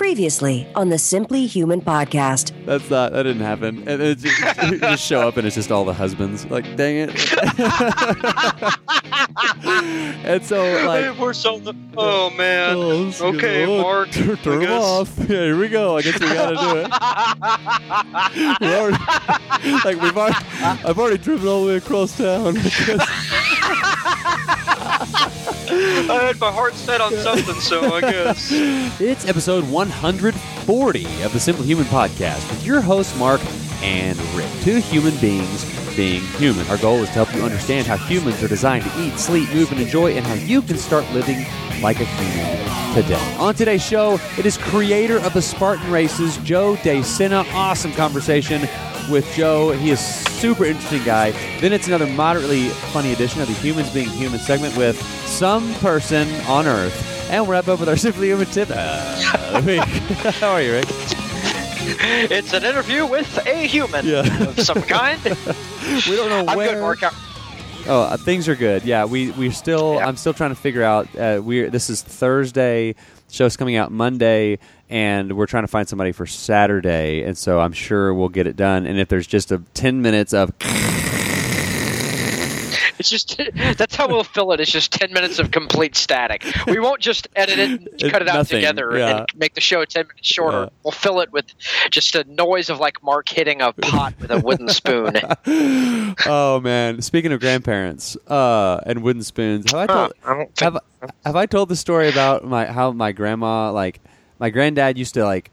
Previously on the Simply Human podcast. That's not. That didn't happen. And it just, you just show up, and it's just all the husbands. Like, dang it. and so, like, we're so. The, oh man. oh, okay, good. Mark. Turn, turn them off. Yeah, here we go. I guess we gotta do it. we already, like we've already, I've already driven all the way across town. I had my heart set on something, so I guess. It's episode 140 of the Simply Human Podcast with your hosts, Mark and Rick. Two human beings being human. Our goal is to help you understand how humans are designed to eat, sleep, move, and enjoy, and how you can start living like a human today. On today's show, it is creator of the Spartan races, Joe DeSena. Awesome conversation with Joe. He is super interesting guy. Then it's another moderately funny edition of the Humans Being Human segment with some person on Earth. And we'll wrap up with our Simply Human tip of the week. How are you, Rick? It's an interview with a human Yeah. of some kind. We don't know I'm where. good. How- Oh, uh, things are good. Yeah, we we still. Yeah. I'm still trying to figure out. Uh, we this is Thursday. Show's coming out Monday, and we're trying to find somebody for Saturday. And so I'm sure we'll get it done. And if there's just a ten minutes of It's just that's how we'll fill it. It's just ten minutes of complete static. We won't just edit it and It- cut it out nothing, together yeah. and make the show ten minutes shorter. Yeah. We'll fill it with just a noise of like Mark hitting a pot with a wooden spoon. oh man, speaking of grandparents uh, and wooden spoons, have I Huh, told I don't think- have, have I told the story about my how my grandma like my granddad used to like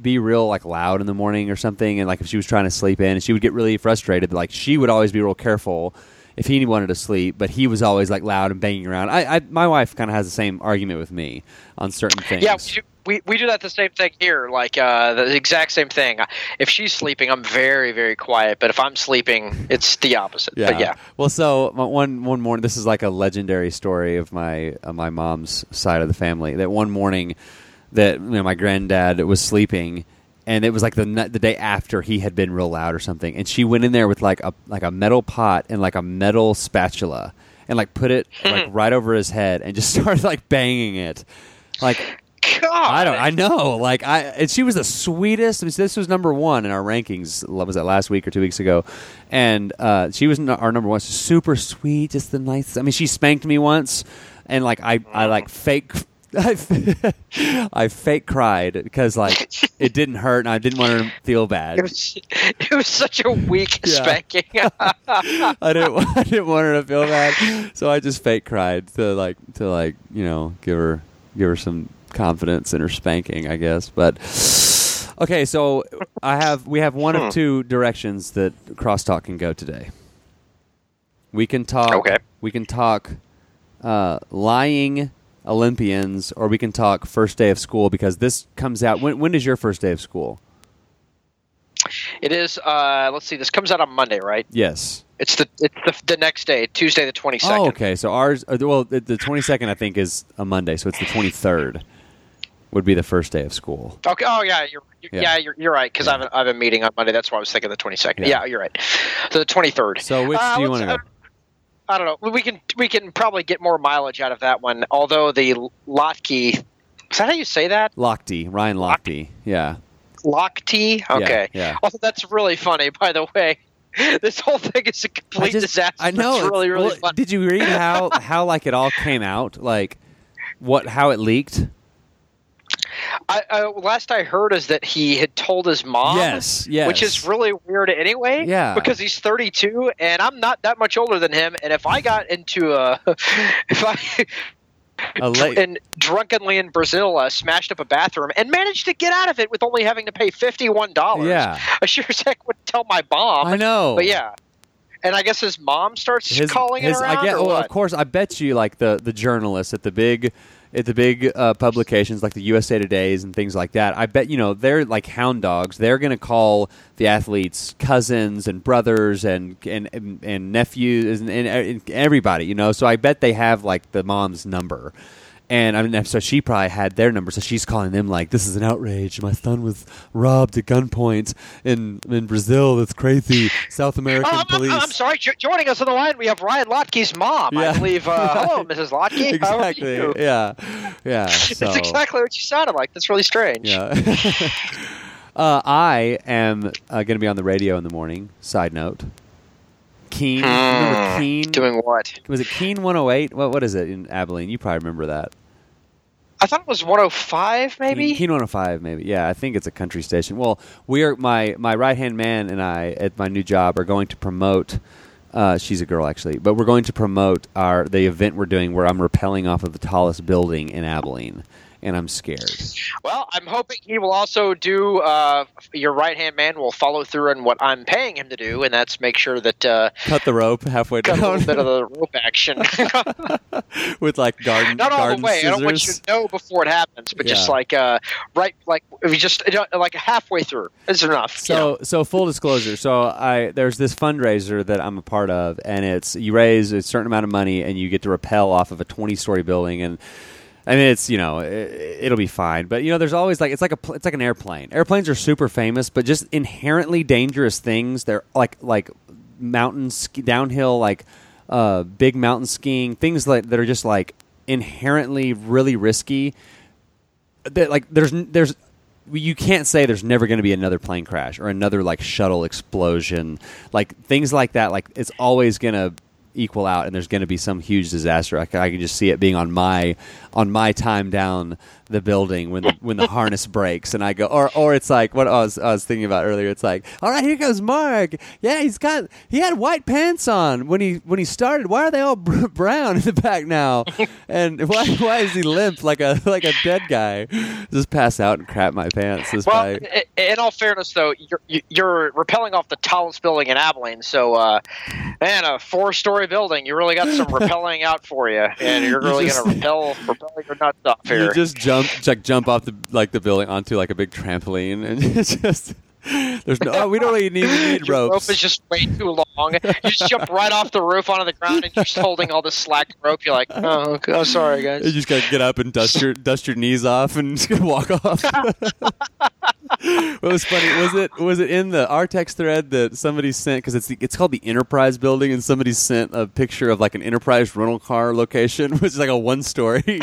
be real like loud in the morning or something and like if she was trying to sleep in and she would get really frustrated like she would always be real careful if he wanted to sleep but he was always like loud and banging around i, I my wife kind of has the same argument with me on certain things Yeah, we do, we, do that the same thing here. Like uh, the exact same thing. If she's sleeping, I'm very very quiet. But if I'm sleeping, it's the opposite. But yeah, Well, so one one morning, this is like a legendary story of my of my mom's side of the family. That one morning, that you know, my granddad was sleeping, and it was like the n- the day after he had been real loud or something, and she went in there with like a like a metal pot and like a metal spatula, and like put it like right over his head, and just started like banging it, like. God, I don't. I know. Like I, and she was the sweetest. I mean, this was number one in our rankings. Was that last week or two weeks ago? And uh, she was our number one. Super sweet, just the nice. I mean, she spanked me once, and like I, I like fake. I, I fake cried because like it didn't hurt and I didn't want her to feel It bad. was, it was such a weak Yeah. spanking. I didn't. I didn't want her to feel bad, so I just fake cried to like to like you know give her give her some confidence in her spanking, I guess. But okay, so I have we have one of two directions that crosstalk can go today. We can talk. Okay. We can talk uh, lying Olympians, or we can talk first day of school because this comes out. When, when is your first day of school? it is. Uh, let's see. This comes out on Monday, right? Yes. It's the it's the, the next day, Tuesday the twenty second. Oh, okay. So ours, uh, well, the- twenty second I think is a Monday, so it's the twenty third would be the first day of school. Okay. Oh yeah, you're you're- Yeah. yeah, you're, you're right because Yeah. I, have a, I have a meeting on Monday. That's why I was thinking the twenty second. Yeah. Yeah. you're right. So the twenty third. So which do you want to go? I don't know. We can we can probably get more mileage out of that one. Although the Lochte, is that how you say that? Lochte, Ryan Lochte. Yeah. Lochte. Okay. yeah. Also, that's really funny. By the way, this whole thing is a complete just- disaster. I know. It's it's- really really well, funny. Did you read how how like it all came out? Like what how it leaked? I, I, last I heard is that he had told his mom. Yes, yes. Which is really weird anyway. Yeah. Because he's 32 and I'm not that much older than him. And if I got into a, if I. And drunkenly in Brazil uh, smashed up a bathroom and managed to get out of it with only having to pay fifty-one dollars. Yeah. I sure as heck would tell my mom. I know. but yeah. And I guess his mom starts his, calling his, it around. I get, well, of course, I bet you like the the journalists at the big at the big uh, publications like the USA Today's and things like that. I bet you know they're like hound dogs. They're going to call the athletes cousins and brothers and and and, and nephews and, and, and everybody. You know, so I bet they have like the mom's number. And I mean, so she probably had their number, so she's calling them like, "This is an outrage. My son was robbed at gunpoint in in Brazil. That's crazy. South American Oh, I'm, police." I'm, I'm sorry. Jo- joining us on the line, we have Ryan Lochte's mom. Yeah. I believe. Uh, hello, Mrs. Lochte. Exactly. Yeah, yeah. So, That's exactly what you sounded like. That's really strange. Yeah. uh, I am uh, going to be on the radio in the morning. Side note. KEAN. Remember Hmm. KEAN? Doing what? was it KEAN 108? What what is it in Abilene? You probably remember that. I thought it was 105, maybe. KEAN 105, maybe. Yeah, I think it's a country station. Well, we are my my right hand man and I at my new job are going to promote. Uh, she's a girl actually, but we're going to promote our the event we're doing where I'm rappelling off of the tallest building in Abilene, and I'm scared. Well, I'm hoping he will also do. Uh, your right hand man will follow through on what I'm paying him to do, and that's make sure that uh, Cut the rope halfway got a down little bit of the rope action. with like garden Not all garden the way. I don't want you to know before it happens, but just like uh, right, like if you just uh, like halfway through is enough. you So, know? so full disclosure. So, I there's this fundraiser that I'm a part of, and it's you raise a certain amount of money, and you get to rappel off of a 20 story building, and I mean it's you know it, it'll be fine, but you know there's always like it's like a it's like an airplane. Airplanes are super famous, but just inherently dangerous things. They're like like mountain ski, downhill like uh, big mountain skiing things like that are just like inherently really risky that like there's there's you can't say there's never going to be another plane crash or another like shuttle explosion like things like that like it's always going to equal out and there's going to be some huge disaster. I, can- I can just see it being on my on my time down the building when the, when the harness breaks and I go or or it's like what I was, I was thinking about earlier. It's like all right here goes Mark. Yeah he's got he had white pants on when he when he started. Why are they all brown in the back now? And why why is he limp like a like a dead guy? Just pass out and crap my pants. This Well, in all fairness, though, you're you're rappelling off the tallest building in Abilene, so uh, man, a four-story building, you really got some rappelling out for you, and you're You really just- going to rappel rappel your nuts off here. you just jump like jump off the like the building onto like a big trampoline and it's just there's no oh, we don't really need, need ropes rope is just way too long. You just jump right off the roof onto the ground, and you're just holding all this slack rope. You're like, oh, okay, oh sorry, guys. you just gotta get up and dust your dust your knees off and walk off. what was funny was it was it in the Artex thread that somebody sent because it's the, it's called the Enterprise Building and somebody sent a picture of like an Enterprise rental car location which is like a one story.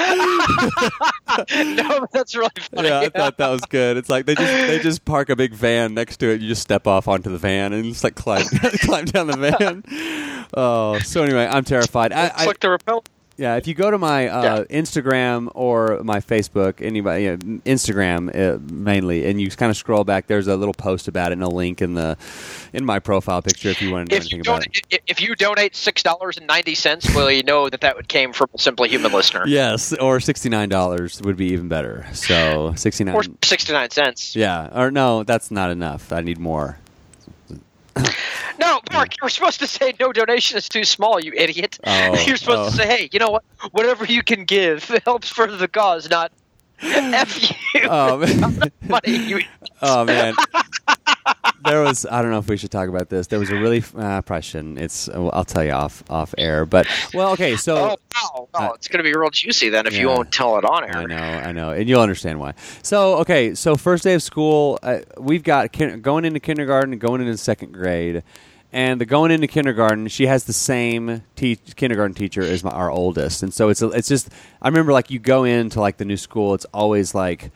no, that's really funny. yeah, I thought that was good. It's like they just they just park a big van next to it. You just step off onto the van and just like climb climb down the van. Oh, so anyway, I'm terrified. I, like the rappel. Yeah, if you go to my uh, Instagram or my Facebook, anybody, yeah, Instagram uh, mainly, and you kind of scroll back, there's a little post about it and a link in the in my profile picture if you want to know If anything you, about it. if you donate six dollars and ninety cents, well, you know that that would came from a simply human listener, Yes, or sixty nine dollars would be even better. So sixty nine. or sixty nine cents. Yeah, or no, that's not enough. I need more. No, Mark, you were supposed to say no donation is too small, you idiot. Oh, You're supposed oh. to say, hey, you know what? Whatever you can give helps further the cause, not f you. Oh, man. money. You, Oh man, there was. I don't know if we should talk about this. There was a really. Uh, probably shouldn't. It's. I'll tell you off off air. But well, okay. So oh, wow. wow. uh, it's going to be real juicy then if you won't tell it on air. I know, I know, and you'll understand why. So, okay, so first day of school, uh, we've got kin- going into kindergarten going into second grade, and the going into kindergarten, she has the same te- kindergarten teacher as my, our oldest, and so it's a, it's just I remember like you go into like the new school, it's always like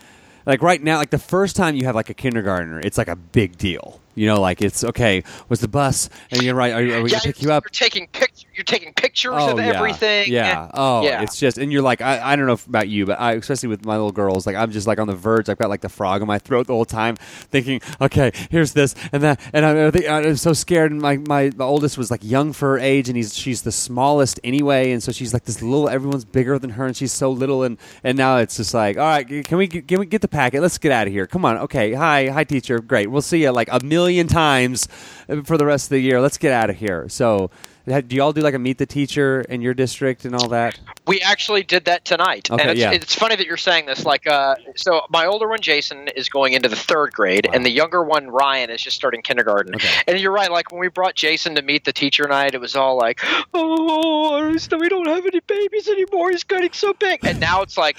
like right now, like the first time you have like a kindergartner, it's like a big deal. You know, like it's okay. Was the bus? And you're right. Are, are we Yeah, gonna pick you up? You're taking pictures. You're taking pictures Oh, of yeah. everything. Yeah. Oh, Yeah. it's just, and you're like, I, I don't know about you, but I, especially with my little girls, like I'm just like on the verge. I've got like the frog in my throat the whole time, thinking, okay, here's this and that, and I, I'm so scared. And my, my oldest was like young for her age, and he's she's the smallest anyway, and so she's like this little. Everyone's bigger than her, and she's so little, and and now it's just like, all right, can we get, can we get the packet? Let's get out of here. Come on, okay. Hi, hi, teacher. Great. We'll see you like a million times uh, for the rest of the year. Let's get out of here. So, do y'all do like a meet the teacher in your district and all that? We actually did that tonight, Okay, and it's, yeah. it's funny that you're saying this. Like, uh, so my older one, Jason, is going into the third grade, and the younger one, Ryan, is just starting kindergarten. Okay. And you're right. Like when we brought Jason to meet the teacher night, it was all like, "Oh, we don't have any babies anymore. He's getting so big." And now it's like.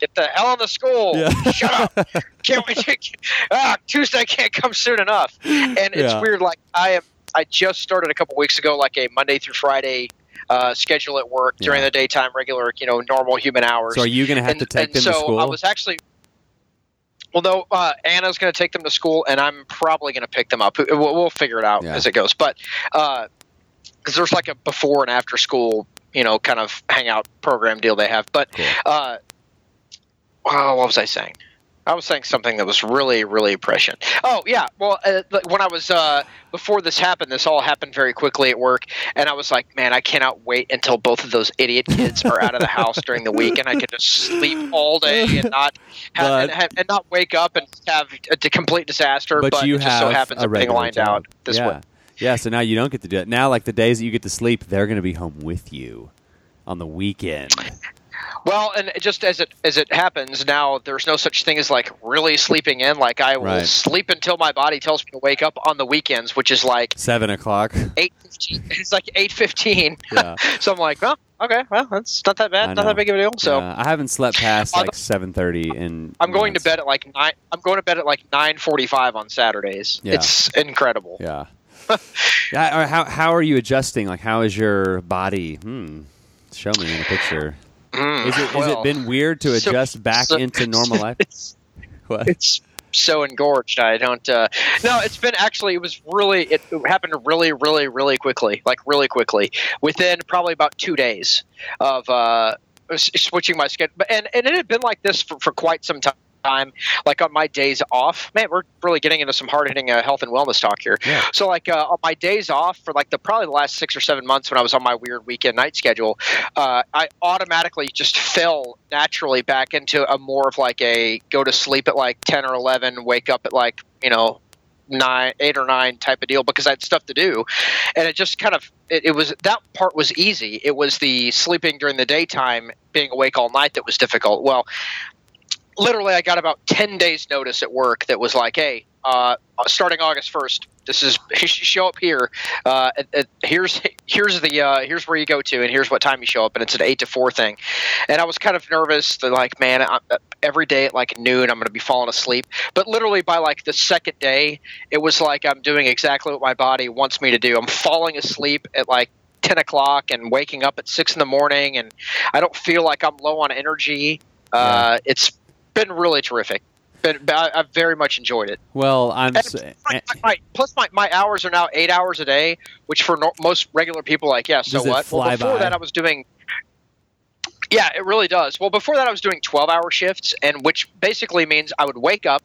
Get the hell out of the school! Yeah. Shut up! Can't wait. To, ah, Tuesday can't come soon enough. And it's Yeah. weird. Like I am. I just started a couple weeks ago, like a Monday through Friday uh, schedule at work during Yeah. the daytime, regular, you know, normal human hours. So, are you going to have and, to take them so to school? So I was actually. Well, no, uh, Anna's going to take them to school, and I'm probably going to pick them up. We'll, we'll figure it out Yeah. as it goes. But because there's like a before and after school, you know, kind of hangout program deal they have. But Cool. uh, oh, what was I saying? I was saying something that was really, really prescient. Oh yeah, well, uh, when I was uh, before this happened, this all happened very quickly at work, and I was like, man, I cannot wait until both of those idiot kids are out of the house during the week, and I can just sleep all day and not have, But- and, and not wake up and have a complete disaster. but, you it just have so happens a being lined job. out this yeah. way. Yeah, so now you don't get to do it. Now, like the days that you get to sleep, they're going to be home with you on the weekend. Well, and just as it as it happens now, there's no such thing as like really sleeping in. Like I will Right. sleep until my body tells me to wake up on the weekends, which is like Seven o'clock. eight. 15, It's like eight fifteen. Yeah. so I'm like, well, okay, well, that's not that bad, not that big of a deal. So Yeah, I haven't slept past like seven thirty, and I'm going to bed at like nine. I'm going to bed at like nine forty-five on Saturdays. Yeah. It's incredible. Yeah. yeah. How how are you adjusting? Like, how is your body? Hmm. Show me in a picture. Mm, Is it has it been weird to so- adjust back so- into normal life? It's, What? it's so engorged. I don't. Uh, no, it's been actually. It was really. It, it happened really, really, really quickly. Like really quickly. Within probably about two days of uh, switching my schedule. And and it had been like this for, for quite some time. Like on my days off, man, we're really getting into some hard hitting uh, health and wellness talk here. Yeah. So like uh, on my days off for like the probably the last six or seven months when I was on my weird weekend night schedule, uh, I automatically just fell naturally back into a more of like a go to sleep at like ten or eleven, wake up at like you know nine, eight or nine type of deal because I had stuff to do, and it just kind of it, it was that part was easy. It was the sleeping during the daytime, being awake all night that was difficult. Well, literally, I got about ten days notice at work that was like, hey, uh, starting August first. This is you should show up here. Uh, and- and here's here's the uh, here's where you go to, and here's what time you show up, and it's an eight to four thing. And I was kind of nervous that like, man, I, every day at like noon, I'm going to be falling asleep. But literally by like the second day, it was like I'm doing exactly what my body wants me to do. I'm falling asleep at like 10 o'clock and waking up at six in the morning, and I don't feel like I'm low on energy. Uh, it's been really terrific. Been, I, I've very much enjoyed it. Well, I'm. And s- my, my, plus, my, my hours are now eight hours a day, which for no, most regular people, like, yeah, so what? well, before by? that, I was doing. Yeah, it really does. Well, before that, I was doing 12 hour shifts, and which basically means I would wake up,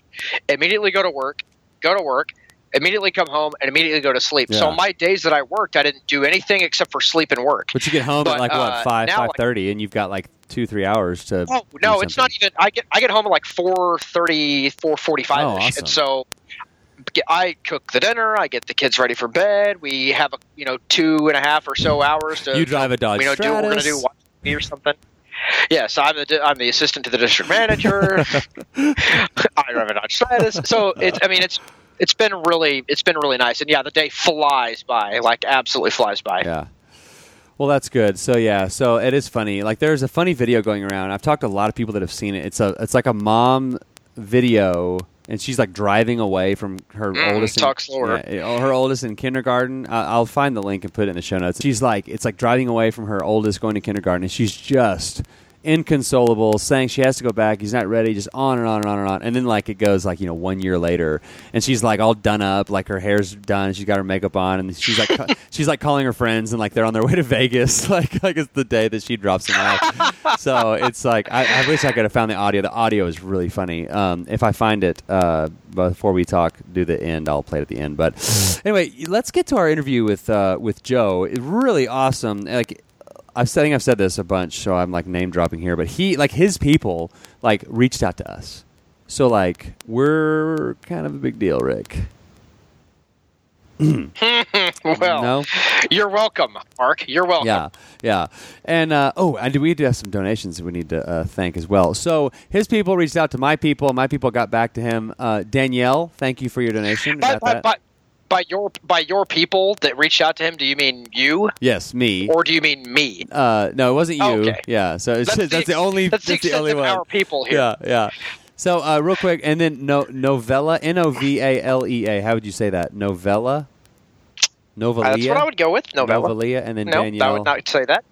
immediately go to work, go to work, immediately come home, and immediately go to sleep. So Yeah. on my days that I worked, I didn't do anything except for sleep and work. but you get home at but, like what uh, five now, five like- thirty, and you've got like two three hours to. Oh no, it's not even. I get I get home at like 4.30, 4.45 Oh, awesome. and so I cook the dinner. I get the kids ready for bed. We have a you know two and a half or so hours to You drive a Dodge you know do what we're gonna do watch TV or something. Yes, I'm the I'm the assistant to the district manager. I drive a Dodge Stratus. So it's I mean it's it's been really it's been really nice and yeah the day flies by like absolutely flies by. Yeah. Well, that's good. So yeah, so it is funny. Like there's a funny video going around. I've talked to a lot of people that have seen it. It's a it's like a mom video, and she's like driving away from her Mm, oldest. in- talk slower. yeah, her oldest in kindergarten. I I'll find the link and put it in the show notes. She's like it's like driving away from her oldest going to kindergarten, and she's just inconsolable, saying she has to go back. He's not ready. Just on and on and on and on. And then like it goes like you know one year later, and she's like all done up, like her hair's done. She's got her makeup on, and she's like ca- she's like calling her friends, and like they're on their way to Vegas. Like like it's the day that she drops them off. so it's like I, I wish I could have found the audio. The audio is really funny. Um, if I find it uh, before we talk, do the end. I'll play it at the end. But anyway, let's get to our interview with uh, with Joe. It's really awesome. Like I think I've said this a bunch, so I'm like name dropping here. But he, like his people, like reached out to us. So like we're kind of a big deal, Rick. well, No? you're welcome, Mark. You're welcome. Yeah, yeah. And uh, oh, and we do have some donations that we need to uh, thank as well. So his people reached out to my people. My people got back to him. Uh, Danielle, thank you for your donation. By, by, by, by your by your people that reached out to him, do you mean you yes, me. or do you mean me? Uh, no, it wasn't you. Oh, okay. Yeah, so just, that's the only that's the, that's the extent only one. our people here. Yeah, yeah. So uh, real quick, and then no novella, N O V A L E A. How would you say that? Novella. Novalia. Uh, that's what I would go with. Novella. Novalia, and then no, Danielle. I would not say that.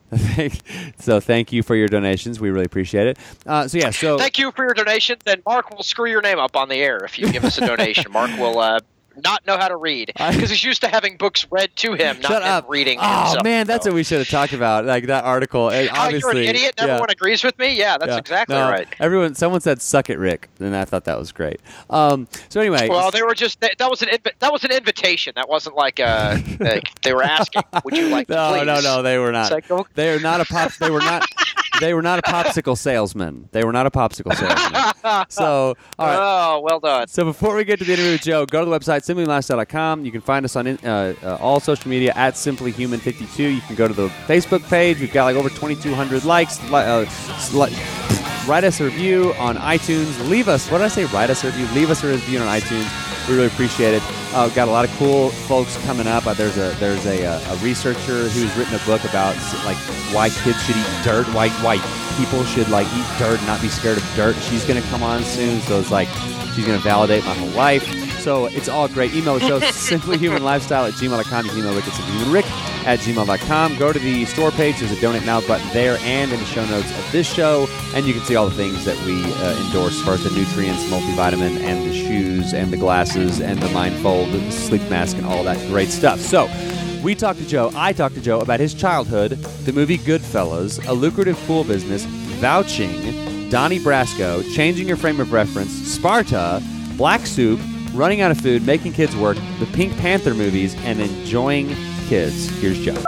so thank you for your donations. We really appreciate it. Uh, so yeah, so Thank you for your donation. Then Mark will screw your name up on the air if you give us a donation. Mark will uh, not know how to read because he's used to having books read to him, not shut him up. reading. Oh himself. man, that's So- what we should have talked about. Like that article. And you're obviously, an idiot. yeah. Everyone agrees with me. Yeah, that's Yeah. exactly No, right. Everyone, someone said "suck it, Rick," and I thought that was great. Um, so anyway, Well, they were just that, was an that was an invitation. That wasn't like a like they were asking, "Would you like no, please?" no, no, they were not. Like, oh. They are not a pop. They were not. They were not a popsicle salesman. They were not a popsicle salesman. so, all right. Oh, well done. So before we get to the interview with Joe, go to the website simplylifestyle.com. You can find us on in- uh, uh, all social media at simplyhuman52. You can go to the Facebook page. We've got like over 2,200 likes. Li- uh, sli- write us a review on iTunes. Leave us. What did I say? Write us a review. Leave us a review on iTunes. We really appreciate it. Uh, got a lot of cool folks coming up. Uh, there's a there's a, uh, a researcher who's written a book about like why kids should eat dirt, why why people should like eat dirt and not be scared of dirt. She's going to come on soon, so it's like she's going to validate my whole life. So it's all great. Email the show simplyhumanlifestyle at gmail.com. You can email Rick at simplyhumanrick at gmail.com. Go to the store page. There's a donate now button there and in the show notes of this show. And you can see all the things that we uh, endorse as far as the nutrients, multivitamin, and the shoes, and the glasses, and the Mindfold, and the sleep mask, and all that great stuff. So we talked to Joe, I talked to Joe about his childhood, the movie Goodfellas, a lucrative pool business, vouching, Donnie Brasco, changing your frame of reference, Sparta, Black Soup, running out of food, making kids work, the Pink Panther movies, and enjoying kids. Here's Joe.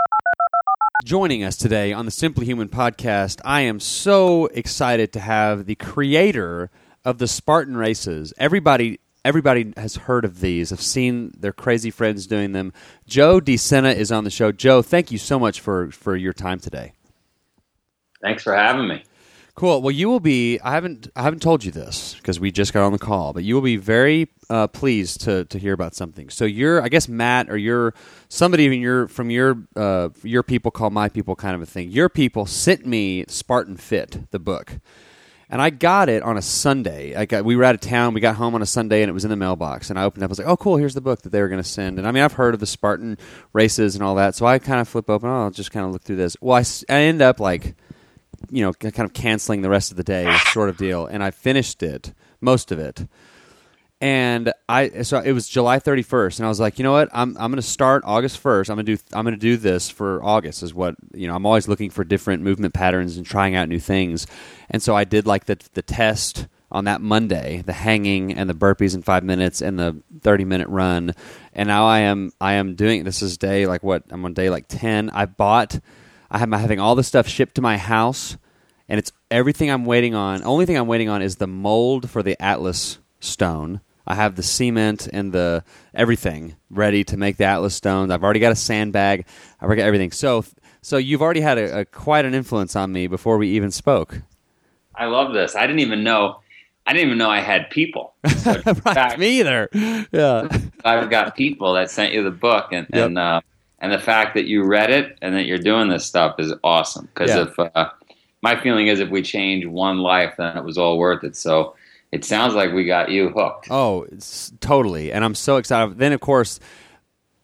Joining us today on the Simply Human podcast, I am so excited to have the creator of the Spartan races. Everybody everybody has heard of these, have seen their crazy friends doing them. Joe DeSena is on the show. Joe, thank you so much for for your time today. Thanks for having me. Cool. Well, you will be. I haven't. I haven't told you this because we just got on the call, but you will be very uh, pleased to to hear about something. So you're, I guess, Matt, or you're somebody in your from your uh, your people call my people kind of a thing. Your people sent me Spartan Fit, the book, and I got it on a Sunday. I got, we were out of town. We got home on a Sunday, and it was in the mailbox. And I opened it up. I was like, "Oh, cool! Here's the book that they were going to send." And I mean, I've heard of the Spartan races and all that, so I kind of flip open. Oh, I'll just kind of look through this. Well, I, I end up like you know, kind of canceling the rest of the day, sort of deal. And I finished it, most of it. And I so it was July 31st, and I was like, you know what? I'm I'm going to start August 1st. I'm going to do I'm going to do this for August. Is what you know. I'm always looking for different movement patterns and trying out new things. And so I did like the the test on that Monday, the hanging and the burpees in five minutes and the 30 minute run. And now I am I am doing this is day like what I'm on day like 10. I bought I am having all the stuff shipped to my house, and it's everything I'm waiting on. Only thing I'm waiting on is the mold for the Atlas stone. I have the cement and the everything ready to make the Atlas stones. I've already got a sandbag. I've already got everything. So, so you've already had a, a quite an influence on me before we even spoke. I love this. I didn't even know. I didn't even know I had people. So right, fact, me either. Yeah, I've got people that sent you the book, and Yep. and uh, and the fact that you read it and that you're doing this stuff is awesome. Because Yeah. if uh, my feeling is, if we change one life, then it was all worth it. So it sounds like we got you hooked. Oh, it's totally. And I'm so excited. Then, of course,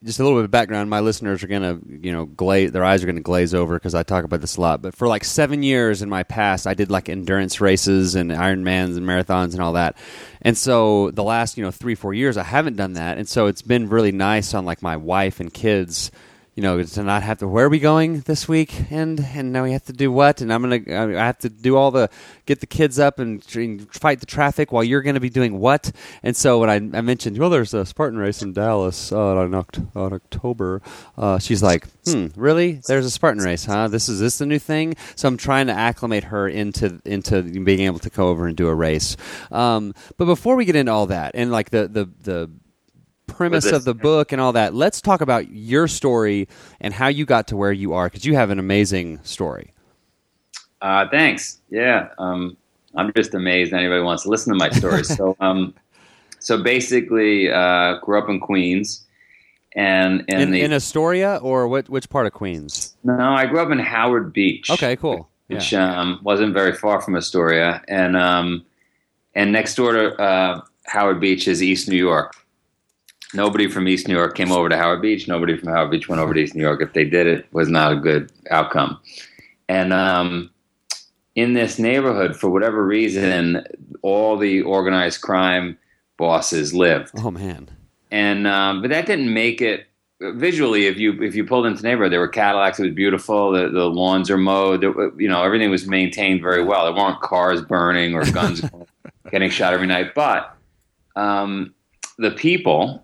just a little bit of background. My listeners are gonna, you know, glaze. Their eyes are gonna glaze over because I talk about this a lot. But for like seven years in my past, I did like endurance races and Ironmans and marathons and all that. And so the last, you know, three four years, I haven't done that. And so it's been really nice on like my wife and kids. You know, to not have to. Where are we going this week? And and now we have to do what? And I'm gonna. I have to do all the get the kids up and, and fight the traffic while you're to be doing what? And so when I, I mentioned, well, there's a Spartan race in Dallas uh, on, Oct- on October, uh, she's like, hmm, really? There's a Spartan race, huh? This is this the new thing? So I'm trying to acclimate her into into being able to go over and do a race. Um, but before we get into all that, and like the the the premise of the book and all that. Let's talk about your story and how you got to where you are because you have an amazing story. Uh, thanks. Yeah, um, I'm just amazed anybody wants to listen to my story. so, um, so basically, uh, grew up in Queens, and in, In, the in Astoria or what? Which part of Queens? no, I grew up in Howard Beach. Okay, cool. Yeah. which um, wasn't very far from Astoria, and um, and next door to uh, Howard Beach is East New York. Nobody from East New York came over to Howard Beach. Nobody from Howard Beach went over to East New York. If they did, it was not a good outcome. And um, in this neighborhood, for whatever reason, all the organized crime bosses lived Oh man. and um, but that didn't make it visually. If you if you pulled into the neighborhood, there were Cadillacs. It was beautiful. The, the lawns are mowed. There you know, everything was maintained very well. There weren't cars burning or guns getting shot every night. But um, the people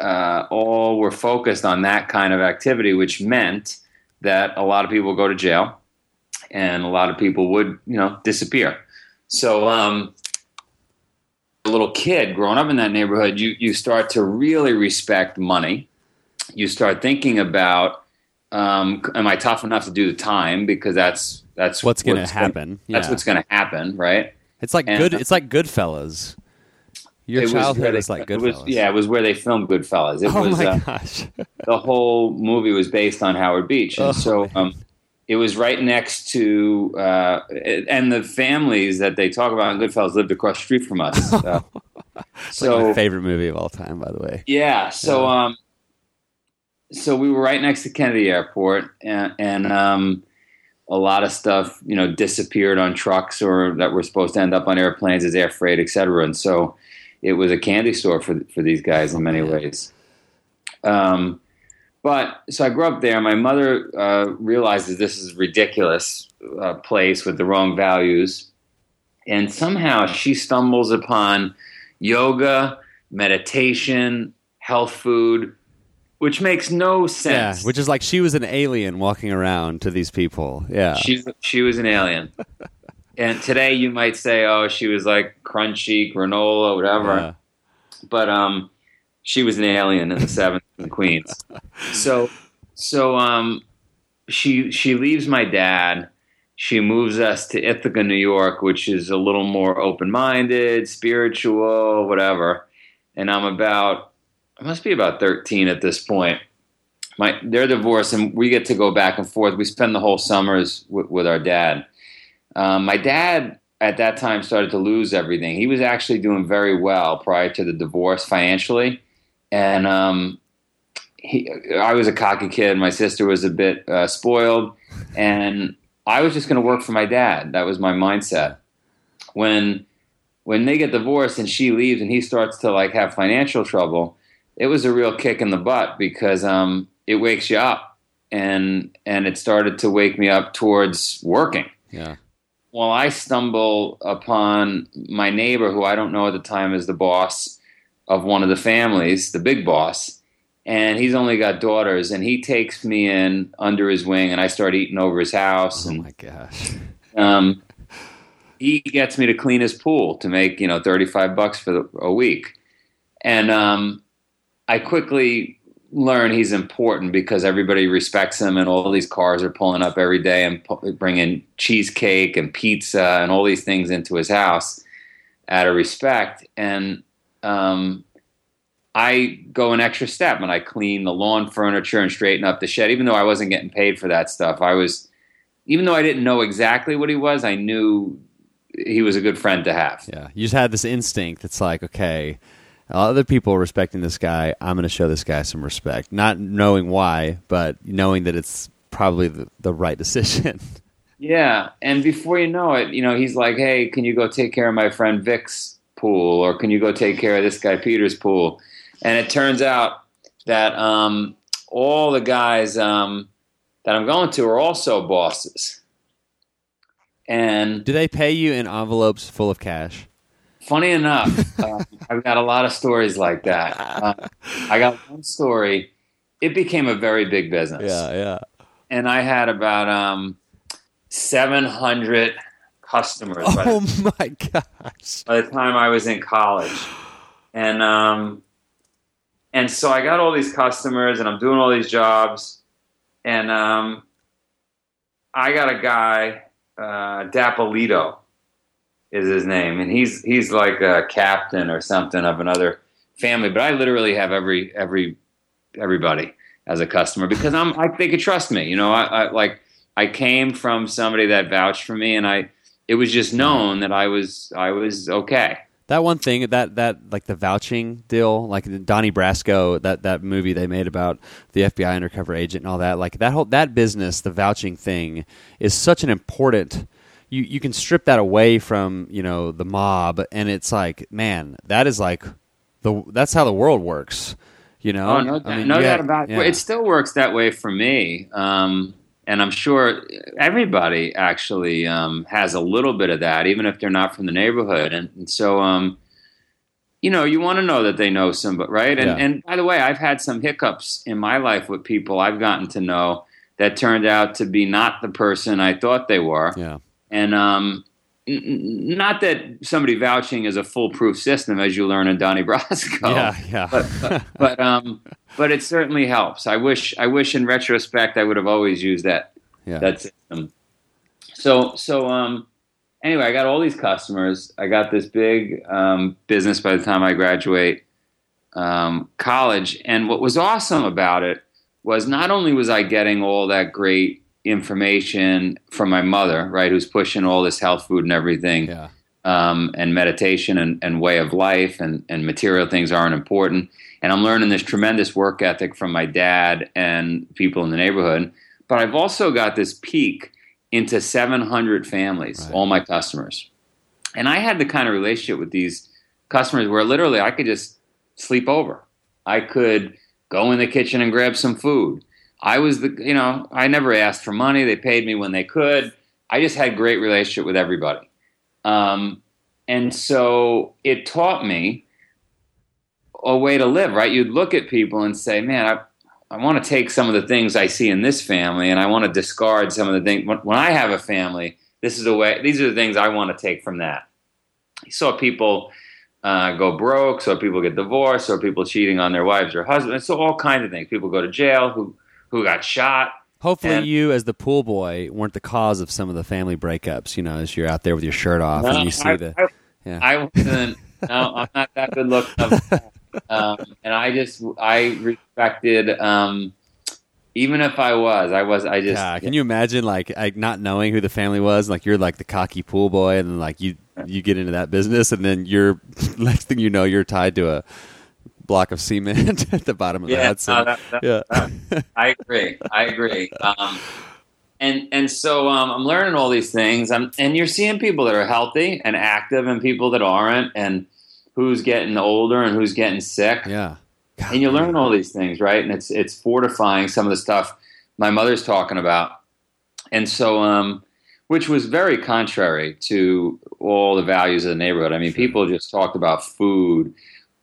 uh, all were focused on that kind of activity, which meant that a lot of people would go to jail, and a lot of people would you know disappear. So. Um, a little kid growing up in that neighborhood, you you start to really respect money. You start thinking about, um, am I tough enough to do the time? Because that's that's What's going to gonna- happen? That's Yeah. what's going to happen, right? It's like and- good. It's like Goodfellas. Your It was childhood where they- is like it Goodfellas. was- yeah, it was where they filmed Goodfellas. It Oh was my uh, gosh. the whole movie was based on Howard Beach, and Oh, so um, it was right next to, uh, and the families that they talk about in Goodfellas lived across the street from us. Uh, It's like my favorite movie of all time, by the way. Yeah. So, Yeah. um, so we were right next to Kennedy Airport, and, and um, a lot of stuff, you know, disappeared on trucks or that were supposed to end up on airplanes as air freight, et cetera. And so, it was a candy store for for these guys in many ways. Um, but so I grew up there. My mother uh, realizes this is a ridiculous uh, place with the wrong values, and somehow she stumbles upon yoga, meditation, health food, which makes no sense. Yeah, sense. which is like she was an alien walking around to these people. Yeah. she she was an alien. and today you might say, oh, she was like crunchy, granola, whatever. Yeah. But um, she was an alien in the seventh in Queens. So so um, she she leaves my dad. She moves us to Ithaca, New York, which is a little more open minded, spiritual, whatever. And I'm about I must be about 13 at this point. My they're divorced, and we get to go back and forth. We spend the whole summers with, with our dad. Um, my dad at that time started to lose everything. He was actually doing very well prior to the divorce financially, and um, he, I was a cocky kid. My sister was a bit uh, spoiled, and I was just going to work for my dad. That was my mindset. When when they get divorced and she leaves and he starts to like have financial trouble, it was a real kick in the butt because um, it wakes you up, and and it started to wake me up towards working. Yeah. Well, I stumble upon my neighbor, who I don't know at the time is the boss of one of the families, the big boss, and he's only got daughters, and he takes me in under his wing, and I start eating over his house, Oh and my gosh. um, he gets me to clean his pool to make you know thirty five bucks for the, a week, and um, I quickly learn he's important because everybody respects him, and all these cars are pulling up every day and pu- bringing cheesecake and pizza and all these things into his house out of respect, and um, I go an extra step and I clean the lawn furniture and straighten up the shed, even though I wasn't getting paid for that stuff. I was even though I didn't know exactly what he was, I knew he was a good friend to have. Yeah. You just had this instinct. It's like, okay, other people are respecting this guy. I'm going to show this guy some respect. Not knowing why, but knowing that it's probably the, the right decision. Yeah, and before you know it, you know, he's like, "Hey, can you go take care of my friend Vic's pool, or can you go take care of this guy Peter's pool?" And it turns out that um, all the guys um, that I'm going to are also bosses. And Do they pay you in envelopes full of cash? Funny enough, uh, I've got a lot of stories like that. Uh, I got one story. It became a very big business. yeah. Yeah. And I had about um, 700 customers by, Oh the, my gosh. by the time I was in college. And um, and so I got all these customers, and I'm doing all these jobs, and um, I got a guy, uh, Dapolito, is his name, and he's he's like a captain or something of another family. But I literally have every every everybody as a customer because I'm I, they could trust me. You know, I, I like I came from somebody that vouched for me, and I it was just known that I was I was okay. That one thing that that like the vouching deal, like Donnie Brasco, that that movie they made about the FBI undercover agent and all that, like that whole that business, the vouching thing, is such an important. You you can strip that away from you know the mob, and it's like, man, that is like the that's how the world works. You know, Oh, no, I mean, no doubt about it. yeah. It still works that way for me. Um, and I'm sure everybody actually um, has a little bit of that, even if they're not from the neighborhood. And, and so, um, you know, you want to know that they know somebody, right? And, Yeah. and by the way, I've had some hiccups in my life with people I've gotten to know that turned out to be not the person I thought they were. yeah, And um, n- not that somebody vouching is a foolproof system, as you learn in Donnie Brasco yeah, yeah. but but, but um but it certainly helps. I wish I wish in retrospect I would have always used that yeah. that system. So so um anyway, I got all these customers. I got this big um, business by the time I graduate um, college, and what was awesome about it was not only was I getting all that great information from my mother, right, who's pushing all this health food and everything yeah. um, and meditation and, and way of life and, and material things aren't important. And I'm learning this tremendous work ethic from my dad and people in the neighborhood. But I've also got this peek into 700 families, Right. all my customers. And I had the kind of relationship with these customers where literally I could just sleep over. I could go in the kitchen and grab some food. I was the, you know, I never asked for money. They paid me when they could. I just had great relationship with everybody. Um, and so it taught me a way to live, right? You'd look at people and say, man, I, I want to take some of the things I see in this family and I want to discard some of the things. When, when I have a family, this is the way, these are the things I want to take from that. You saw people uh, go broke, saw people get divorced, saw people cheating on their wives or husbands, so all kinds of things. People go to jail who, who got shot. Hopefully, And- you as the pool boy weren't the cause of some of the family breakups. You know, as you're out there with your shirt off and you see I, the I, yeah. I wasn't. no, I'm not that good looking. um, and I just I respected. Um, even if I was, I was. I just. Yeah, can you imagine like, like not knowing who the family was? Like you're like the cocky pool boy, and like you you get into that business, and then you're next thing you know you're tied to a block of cement at the bottom of the Yeah, Hudson. no, that- that- yeah, I agree. I agree. Um, and and so um, I'm learning all these things. I'm, and you're seeing people that are healthy and active, and people that aren't, and who's getting older and who's getting sick. yeah. God, and you learn all these things, right? And it's it's fortifying some of the stuff my mother's talking about, and so um, which was very contrary to all the values of the neighborhood. I mean, people just talked about food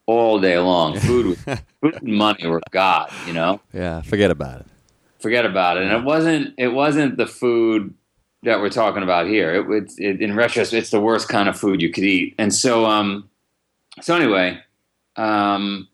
all day long. Food, was, food and money were God, you know. Yeah, forget about it. Forget about it. And it wasn't it wasn't the food that we're talking about here. It, it's it, in retrospect, it's the worst kind of food you could eat. And so um, so anyway, um.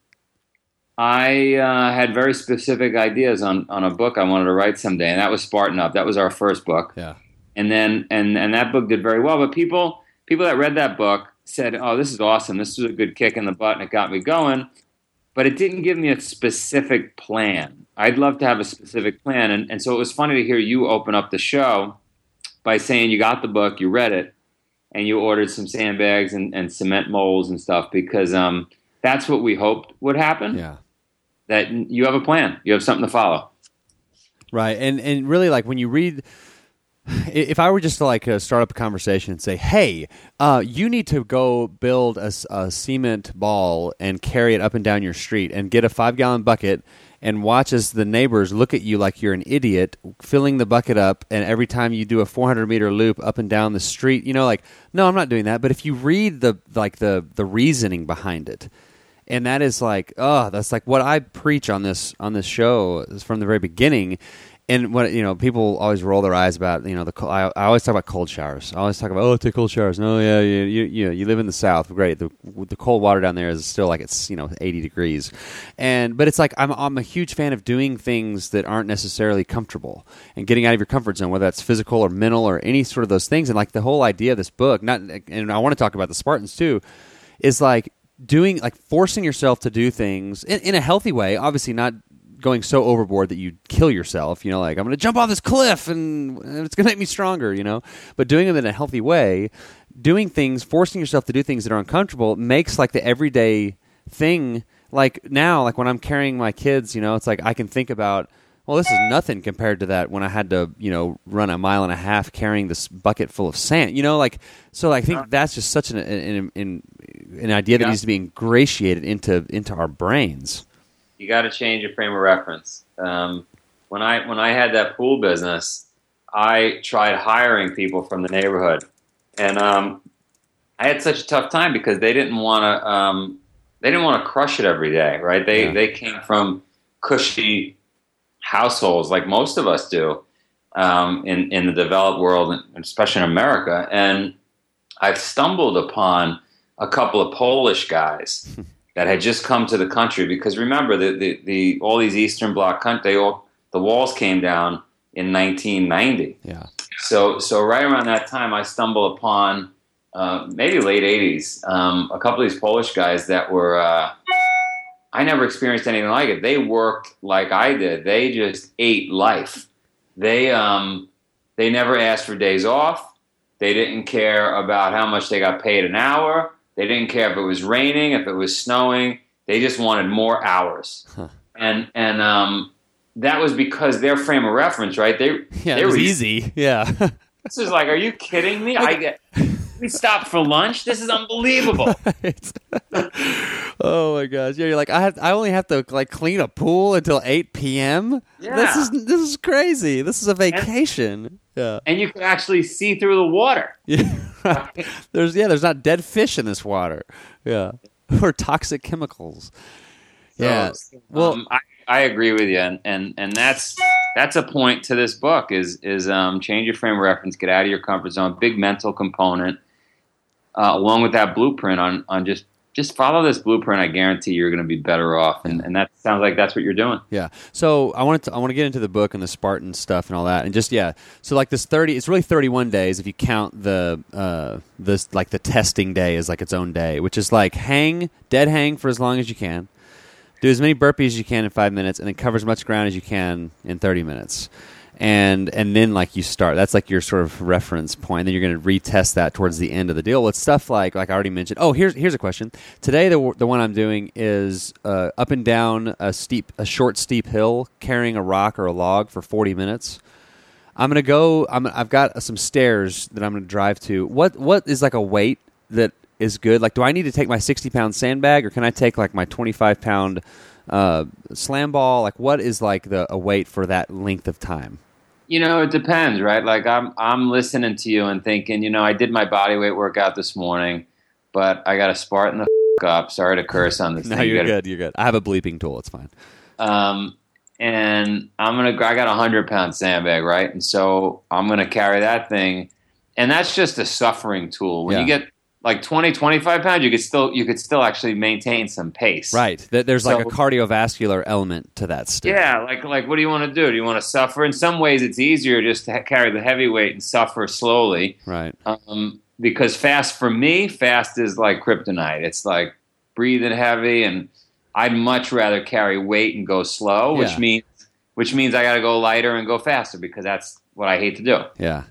I uh, had very specific ideas on, on a book I wanted to write someday, and that was Spartan Up. That was our first book, Yeah, and then and and that book did very well. But people people that read that book said, "Oh, this is awesome! This is a good kick in the butt, and it got me going." But it didn't give me a specific plan. I'd love to have a specific plan, and, and so it was funny to hear you open up the show by saying you got the book, you read it, and you ordered some sandbags and, and cement molds and stuff because um, that's what we hoped would happen yeah. that you have a plan, you have something to follow. Right, and and really, like when you read, if I were just to like uh, start up a conversation and say, "Hey, uh, you need to go build a cement ball and carry it up and down your street, and get a five gallon bucket." And watch as the neighbors look at you like you're an idiot, filling the bucket up. And every time you do a 400 meter loop up and down the street, you know, like, no, I'm not doing that. But if you read the like the the reasoning behind it, and that is like oh that's like what i preach on this on this show from the very beginning and what you know, people always roll their eyes about you know the. I, I always talk about cold showers. I always talk about oh, take cold showers. No, yeah, you you you, know, you live in the south, great. The the cold water down there is still like it's you know eighty degrees, and but it's like I'm I'm a huge fan of doing things that aren't necessarily comfortable and getting out of your comfort zone, whether that's physical or mental or any sort of those things. And like the whole idea of this book, not and I want to talk about the Spartans too, is like doing like forcing yourself to do things in, in a healthy way. Obviously, not going so overboard that you kill yourself. You know, like I'm going to jump off this cliff and it's going to make me stronger. You know, but doing them in a healthy way, doing things, forcing yourself to do things that are uncomfortable makes like the everyday thing. Like now, like when I'm carrying my kids, you know, it's like I can think about. Well, this is nothing compared to that when I had to, you know, run a mile and a half carrying this bucket full of sand. You know, like so. I think that's just such an an, an, an idea that yeah. needs to be ingratiated into into our brains you got to change your frame of reference. Um, when I when I had that pool business, I tried hiring people from the neighborhood, and um, I had such a tough time because they didn't want to um, they didn't want to crush it every day, right? They yeah. they came from cushy households like most of us do um, in in the developed world, and especially in America. And I stumbled upon a couple of Polish guys that had just come to the country because remember the, the, the all these Eastern Bloc countries, all the walls came down in 1990. Yeah. So so right around that time, I stumbled upon uh, maybe late 80s um, a couple of these Polish guys that were. Uh, I never experienced anything like it. They worked like I did. They just ate life. They um, they never asked for days off. They didn't care about how much they got paid an hour. They didn't care if it was raining, if it was snowing. They just wanted more hours. Huh. And and um, that was because their frame of reference, right? They yeah, they it was easy. Yeah. this is like, are you kidding me? I get we stopped for lunch. This is unbelievable. oh my gosh! Yeah, you're like I have. I only have to like clean a pool until eight p.m. Yeah. This is this is crazy. This is a vacation. And, yeah. And you can actually see through the water. Yeah. there's yeah. There's not dead fish in this water. Yeah. Or toxic chemicals. So, yeah. Well, um, I, I agree with you, and, and and that's that's a point to this book is is um, change your frame of reference, get out of your comfort zone, big mental component, uh, along with that blueprint on on just just follow this blueprint. I guarantee you're going to be better off, and, and that sounds like that's what you're doing. Yeah. So I want to I want to get into the book and the Spartan stuff and all that, and just yeah. So like this thirty, it's really thirty one days if you count the uh this like the testing day is like its own day, which is like hang dead hang for as long as you can, do as many burpees as you can in five minutes, and then cover as much ground as you can in thirty minutes and and then like you start that's like your sort of reference point then you're going to retest that towards the end of the deal with stuff like like i already mentioned. Oh here's here's a question. Today the, the one i'm doing is uh, up and down a steep a short steep hill carrying a rock or a log for 40 minutes. I'm going to go I'm, i've got some stairs that i'm going to drive to. What what is like a weight that is good? Like do i need to take my 60 pound sandbag or can i take like my 25 pound uh, slam ball? Like what is like the a weight for that length of time you know, it depends, right? Like I'm I'm listening to you and thinking, you know, I did my body weight workout this morning, but I got a Spartan the f- up. Sorry to curse on this. no, thing. you're you good. You're good. I have a bleeping tool. It's fine. Um, and I'm gonna. I got a hundred pound sandbag, right? And so I'm gonna carry that thing, and that's just a suffering tool. When yeah. you get like 20 25 pounds you could still you could still actually maintain some pace. Right. There's so, like a cardiovascular element to that stuff yeah like like what do you want to do? Do you want to suffer? In some ways it's easier just to carry the heavy weight and suffer slowly. Right. Um, because fast for me fast is like kryptonite. It's like breathing heavy and i'd much rather carry weight and go slow which means which means i got to go lighter and go faster because that's what i hate to do. Yeah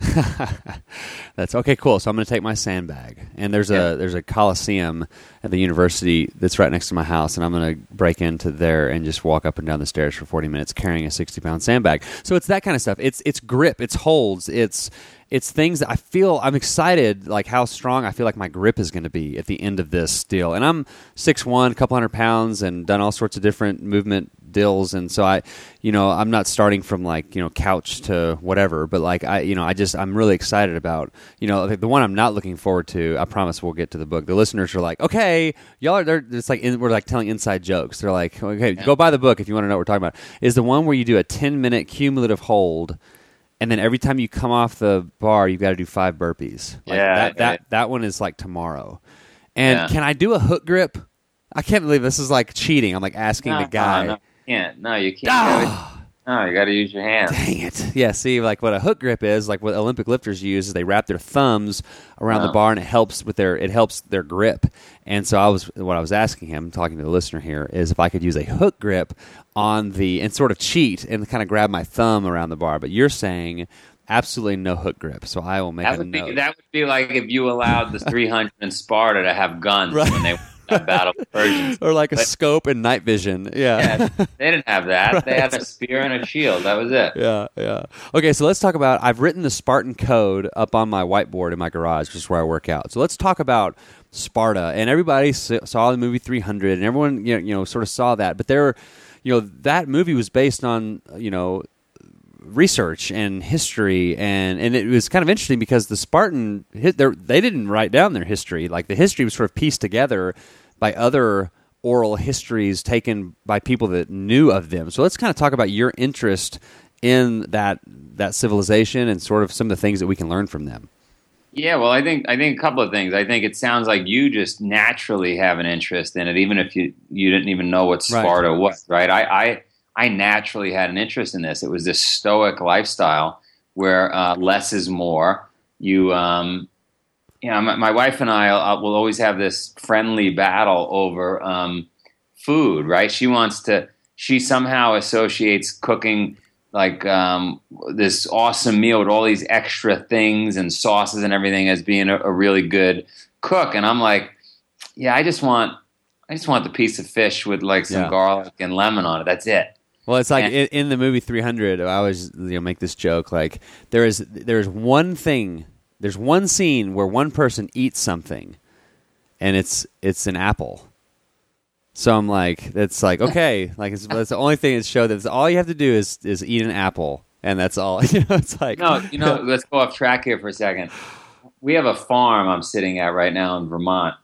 that's okay. Cool. So I'm going to take my sandbag, and there's yeah. a there's a coliseum at the university that's right next to my house, and I'm going to break into there and just walk up and down the stairs for 40 minutes carrying a 60 pound sandbag. So it's that kind of stuff. It's it's grip. It's holds. It's it's things that I feel I'm excited like how strong I feel like my grip is going to be at the end of this deal. And I'm six one, a couple hundred pounds, and done all sorts of different movement deals. and so i you know i'm not starting from like you know couch to whatever but like i you know i just i'm really excited about you know the one i'm not looking forward to i promise we'll get to the book the listeners are like okay y'all are they're it's like in, we're like telling inside jokes. They're like, okay, go buy the book if you want to know what we're talking about. Is the one where you do a ten minute cumulative hold, and then every time you come off the bar, you've got to do five burpees. Like Yeah, that that that one is like tomorrow. And Yeah. can I do a hook grip? I can't believe this is like cheating. I'm like asking No, the guy. No, no, you can't. No, you can't. Ah! No, you got to use your hands. Dang it. Yeah, see, like what a hook grip is, like what Olympic lifters use is they wrap their thumbs around the Oh. bar and it helps with their it helps their grip. And so I was what I was asking him, talking to the listener here, is if I could use a hook grip on the and sort of cheat and kind of grab my thumb around the bar. But you're saying absolutely no hook grip. So I will make That a would be note. that would be like if you allowed the 300 in Sparta to have guns Right. when they battle Persians. or like a But- scope and night vision. Yeah. Yeah, they didn't have that. They had a spear and a shield. That was it. Yeah, yeah. Okay, so let's talk about. I've written the Spartan code up on my whiteboard in my garage, which is where I work out. So let's talk about Sparta. And everybody saw the movie 300, and everyone you know, you know sort of saw that. But there, you know, that movie was based on you know research and history and and it was kind of interesting because the Spartan they didn't write down their history like the history was sort of pieced together by other oral histories taken by people that knew of them so let's kind of talk about your interest in that that civilization and sort of some of the things that we can learn from them Yeah, well, I think I think a couple of things. I think it sounds like you just naturally have an interest in it, even if you you didn't even know what Right. Sparta was, right? I, I I naturally had an interest in this. It was this stoic lifestyle where uh, less is more. You, um, you know, my, my wife and I uh, will always have this friendly battle over um, food, right? She wants to. She somehow associates cooking like um, this awesome meal with all these extra things and sauces and everything as being a, a really good cook, and I'm like, yeah, I just want, I just want the piece of fish with like some Yeah. garlic and lemon on it. That's it. Well, it's like in, in the movie 300. I always you know make this joke like there is there is one thing, there's one scene where one person eats something, and it's it's an apple. So I'm like, that's like okay, like it's, that's the only thing that show that all you have to do is is eat an apple, and that's all. You know, it's like No, you know, let's go off track here for a second. We have a farm I'm sitting at right now in Vermont,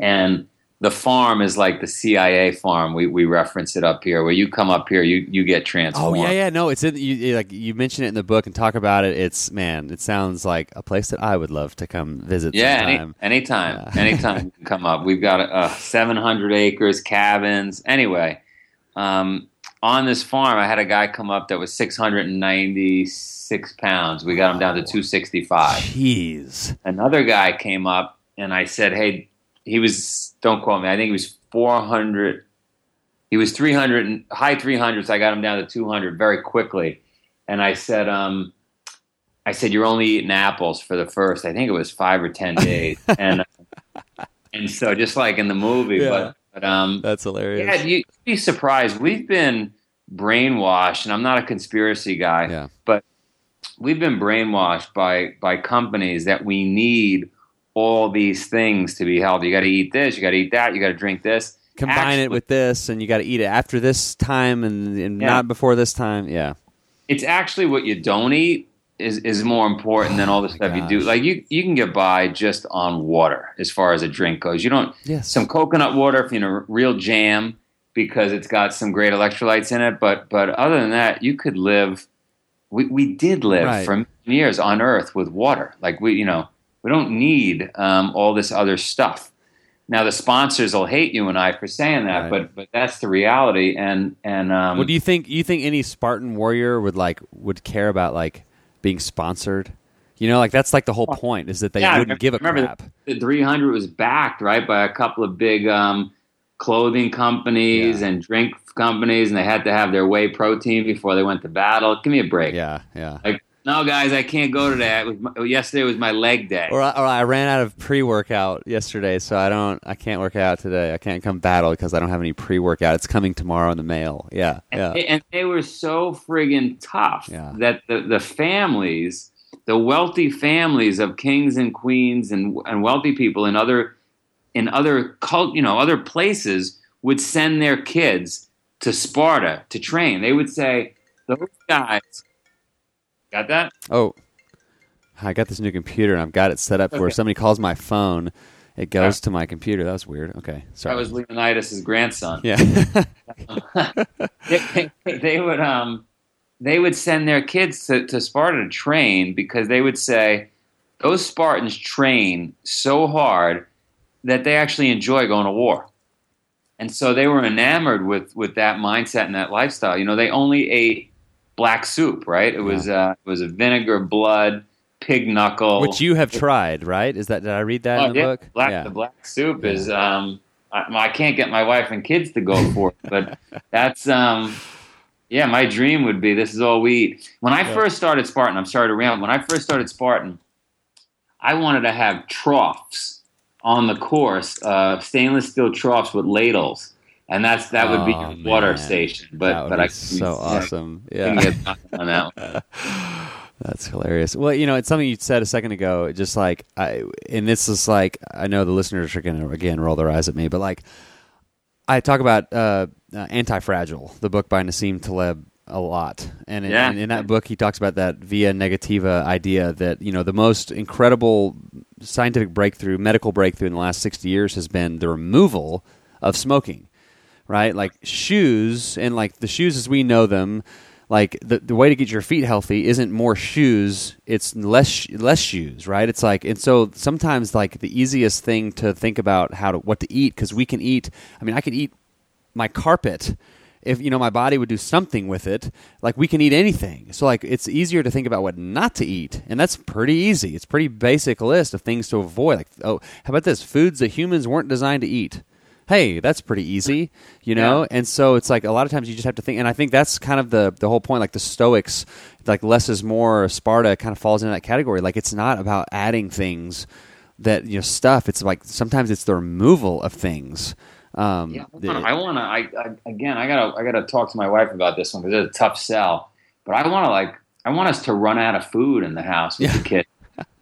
and the farm is like the CIA farm. We we reference it up here. Where you come up here, you you get transformed. Oh yeah, yeah. No, it's in you, like you mention it in the book and talk about it. It's man, it sounds like a place that I would love to come visit. Yeah, any, anytime, Yeah. anytime you can come up. We've got uh, 700 acres, cabins. Anyway, um, on this farm, I had a guy come up that was 696 pounds. We got him down to 265. Jeez. Another guy came up, and I said, "Hey, he was don't quote me. I think he was 400. He was 300, and- high 300s. I got him down to 200 very quickly." And I said, um, I said, you're only eating apples for the first, I think it was five or 10 days. and, and so just like in the movie, Yeah. but, but, um, That's hilarious. yeah, you'd be surprised. We've been brainwashed and I'm not a conspiracy guy, Yeah. but we've been brainwashed by, by companies that we need all these things to be healthy. You got to eat this, you got to eat that, you got to drink this. combine Actually- it with this, and you got to eat it after this time and, and Yeah. not before this time. Yeah, it's actually what you don't eat is, is more important than all the Oh stuff you do. Like you, you can get by just on water as far as a drink goes. You don't yes, some coconut water, if you know, real jam because it's got some great electrolytes in it. But but other than that, you could live. We we did live Right. for years on Earth with water. Like we, you know, we don't need um, all this other stuff. Now the sponsors will hate you and I for saying that, Right. but but that's the reality. And and um, What do you think? You think any Spartan warrior would like would care about like being sponsored? You know, like that's like the whole point is that they Yeah, wouldn't give a remember crap. the 300 was backed right by a couple of big um, clothing companies Yeah. and drink companies, and they had to have their whey protein before they went to battle. Give me a break. Yeah, yeah. Like, no, guys, I can't go to that. My, yesterday was my leg day. Or I, or I ran out of pre workout yesterday, so I don't. I can't work out today. I can't come battle because I don't have any pre workout. It's coming tomorrow in the mail. Yeah, and, yeah. they, and they were so friggin' tough Yeah. that the, the families, the wealthy families of kings and queens and, and wealthy people in other in other cult, you know, other places would send their kids to Sparta to train. They would say, "Those guys got that." Oh, I got this new computer and I've got it set up where somebody calls my phone It goes to my computer. That was weird. Okay, sorry. That was Leonidas' grandson. yeah. they, they would um they would send their kids to, to Sparta to train because they would say those Spartans train so hard that they actually enjoy going to war. And so they were enamored with, with that mindset and that lifestyle. You know, they only ate black soup, right? It was uh, it was a vinegar, blood, pig knuckle. Which you have tried, right? Is that did I read that Oh, in the yeah, book? Black, yeah. The black soup is. Um, I, I can't get my wife and kids to go for it, but that's. Um, yeah, my dream would be this is all we eat. When I first started Spartan, I'm sorry to ramble. When I first started Spartan, I wanted to have troughs on the course, uh, stainless steel troughs with ladles, and that's that would be Oh, your water man. station. But but I so awesome. Yeah. on that one. That's hilarious. Well, you know, it's something you said a second ago. Just like I, and this is like I know the listeners are going to again roll their eyes at me, but like I talk about uh, uh, Anti-Fragile, the book by Nassim Taleb, a lot, and in, Yeah. and in that book he talks about that via negativa idea that you know the most incredible scientific breakthrough, medical breakthrough in the last sixty years has been the removal of smoking right? Like shoes and like the shoes as we know them, like the the way to get your feet healthy isn't more shoes, it's less less shoes, right? It's like and so sometimes like the easiest thing to think about how to what to eat cuz we can eat, I mean I can eat my carpet if you know my body would do something with it like we can eat anything. So like it's easier to think about what not to eat and that's pretty easy. It's pretty basic list of things to avoid. Like oh how about this? Foods that humans weren't designed to eat hey that's pretty easy you know Yeah. and so it's like a lot of times you just have to think and i think that's kind of the the whole point like the stoics like less is more sparta kind of falls into that category like it's not about adding things that you know stuff it's like sometimes it's the removal of things um Yeah, I want to. I, I again, I gotta, I gotta talk to my wife about this one because it's a tough sell. But I want to like, I want us to run out of food in the house with Yeah. the kid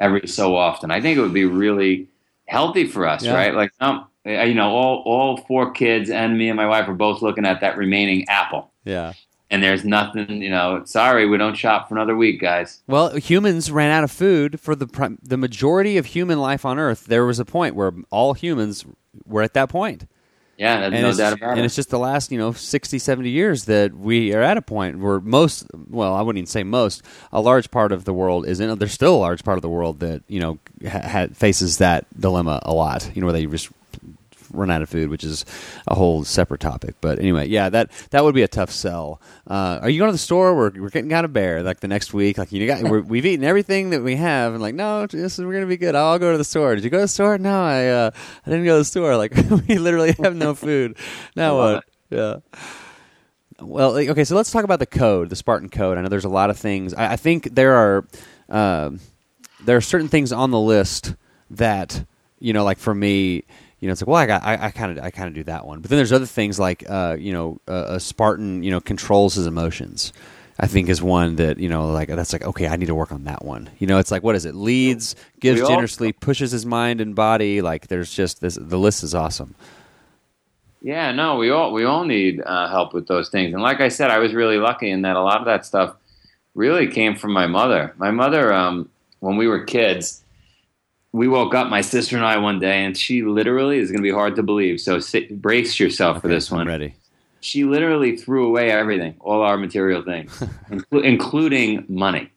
every so often. I think it would be really healthy for us, Yeah. right? Like, um, Uh, you know, all all four kids and me and my wife are both looking at that remaining apple, yeah and there's nothing. You know, sorry, we don't shop for another week, guys. Well, humans ran out of food for the prim- the majority of human life on Earth. There was a point where all humans were at that point. Yeah, and no it's, doubt about and it. it's just the last, you know, 60, 70 years that we are at a point where most, well, I wouldn't even say most, a large part of the world is in, there's still a large part of the world that, you know, ha- ha- faces that dilemma a lot, you know, where they just run out of food, which is a whole separate topic. But anyway, yeah, that that would be a tough sell. Uh, are you going to the store? We're, we're getting out of bear like the next week. Like you got, we're, we've eaten everything that we have, and like no, this is we're gonna be good. I'll go to the store. Did you go to the store? No, I uh, I didn't go to the store. Like we literally have no food. Now what? Yeah. Well, okay, so let's talk about the code, the Spartan code. I know there's a lot of things. I, I think there are um there are certain things on the list that you know, like for me, you know, it's like, well, I got, I kind of, I kind of do that one. But then there's other things like, uh, you know, uh, a Spartan, you know, controls his emotions. I think is one that you know, like that's like, okay, I need to work on that one. You know, it's like, what is it? Leads, gives all- generously, pushes his mind and body. Like, there's just this. The list is awesome. Yeah, no, we all we all need uh, help with those things. And like I said, I was really lucky in that a lot of that stuff really came from my mother. My mother, um, when we were kids, we woke up, my sister and I, one day, and she literally is going to be hard to believe. So sit, brace yourself for this one. I'm ready. She literally threw away everything, all our material things, inclu- including money.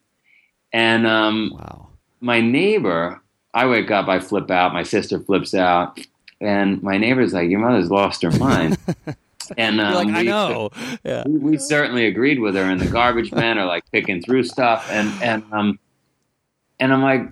And um, Wow. my neighbor, I wake up, I flip out, my sister flips out, and my neighbor's like, "Your mother's lost her mind." and um, like, I we- know. Yeah. we, we certainly agreed with her, and the garbage men are like picking through stuff, and and um, and I'm like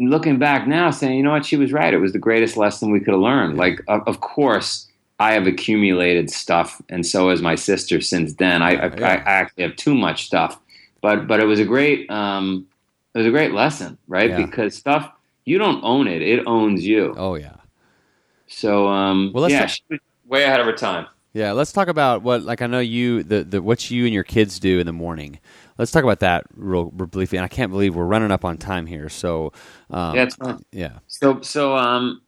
looking back now, saying, you know what, she was right. It was the greatest lesson we could have learned. Like, of, of course. I have accumulated stuff, and so has my sister. Since then, I, I, Yeah. I actually have too much stuff, but but it was a great um, it was a great lesson, right? Yeah. Because stuff you don't own it; it owns you. Oh yeah. So um, Well, let's yeah, talk- she was way ahead of her time. Yeah, let's talk about what like I know you the, the what you and your kids do in the morning. Let's talk about that real, real briefly. And I can't believe we're running up on time here. So um, Yeah, yeah, So so um,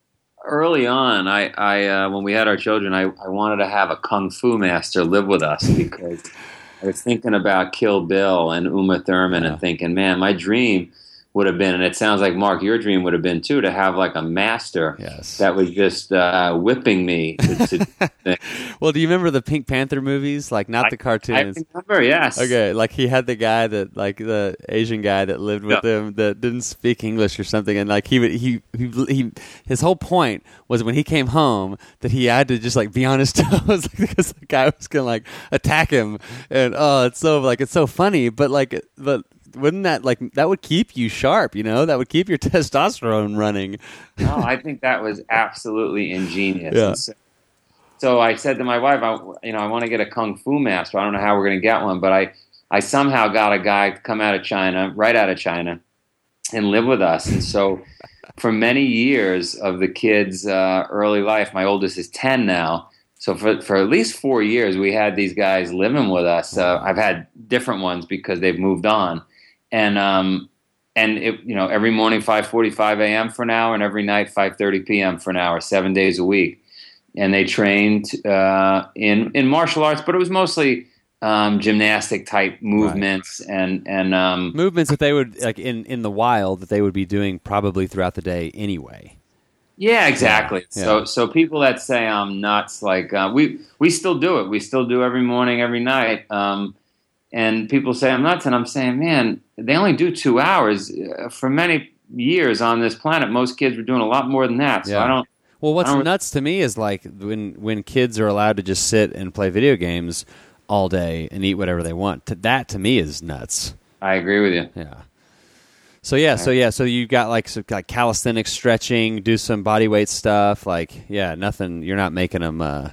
early on, I I uh, when we had our children, I, I wanted to have a kung fu master live with us because I was thinking about Kill Bill and Uma Thurman Yeah. and thinking, man, my dream would have been, and it sounds like Mark, your dream would have been too, to have like a master Yes. that was just uh, whipping me. To, to, Well, do you remember the Pink Panther movies? Like not the cartoons. I remember, yes. Okay, like he had the guy that, like the Asian guy that lived with Yeah. him that didn't speak English or something, and like he would he, he he his whole point was when he came home that he had to just like be on his toes because the guy was gonna like attack him, and oh, it's so like it's so funny, but like but wouldn't that like that would keep you sharp, you know? That would keep your testosterone running. No, I think that was absolutely ingenious. Yeah. So, so I said to my wife, I, you know, I want to get a kung fu master. I don't know how we're going to get one, but I, I somehow got a guy to come out of China, right out of China, and live with us. And so, for many years of the kids' uh, early life, my oldest is ten now. So for for at least four years, we had these guys living with us. Uh, I've had different ones because they've moved on, and um, and it, you know every morning 5:45 a.m. for an hour, and every night 5:30 p.m. for an hour, seven days a week. And they trained uh, in in martial arts, but it was mostly um, gymnastic type movements and and um, Movements that they would like in in the wild that they would be doing probably throughout the day anyway. Yeah, exactly. Yeah, So so people that say I'm nuts, like uh, we we still do it. We still do every morning, every night. Um, and people say I'm nuts, and I'm saying, man, they only do two hours. Uh, For many years on this planet, most kids were doing a lot more than that. So Yeah. I don't. Well, what's don't- nuts to me is like when when kids are allowed to just sit and play video games all day and eat whatever they want. That to me is nuts. I agree with you. Yeah. So yeah, so yeah, so you got like some like calisthenics, stretching, do some body weight stuff. Like yeah, nothing. You're not making them, uh,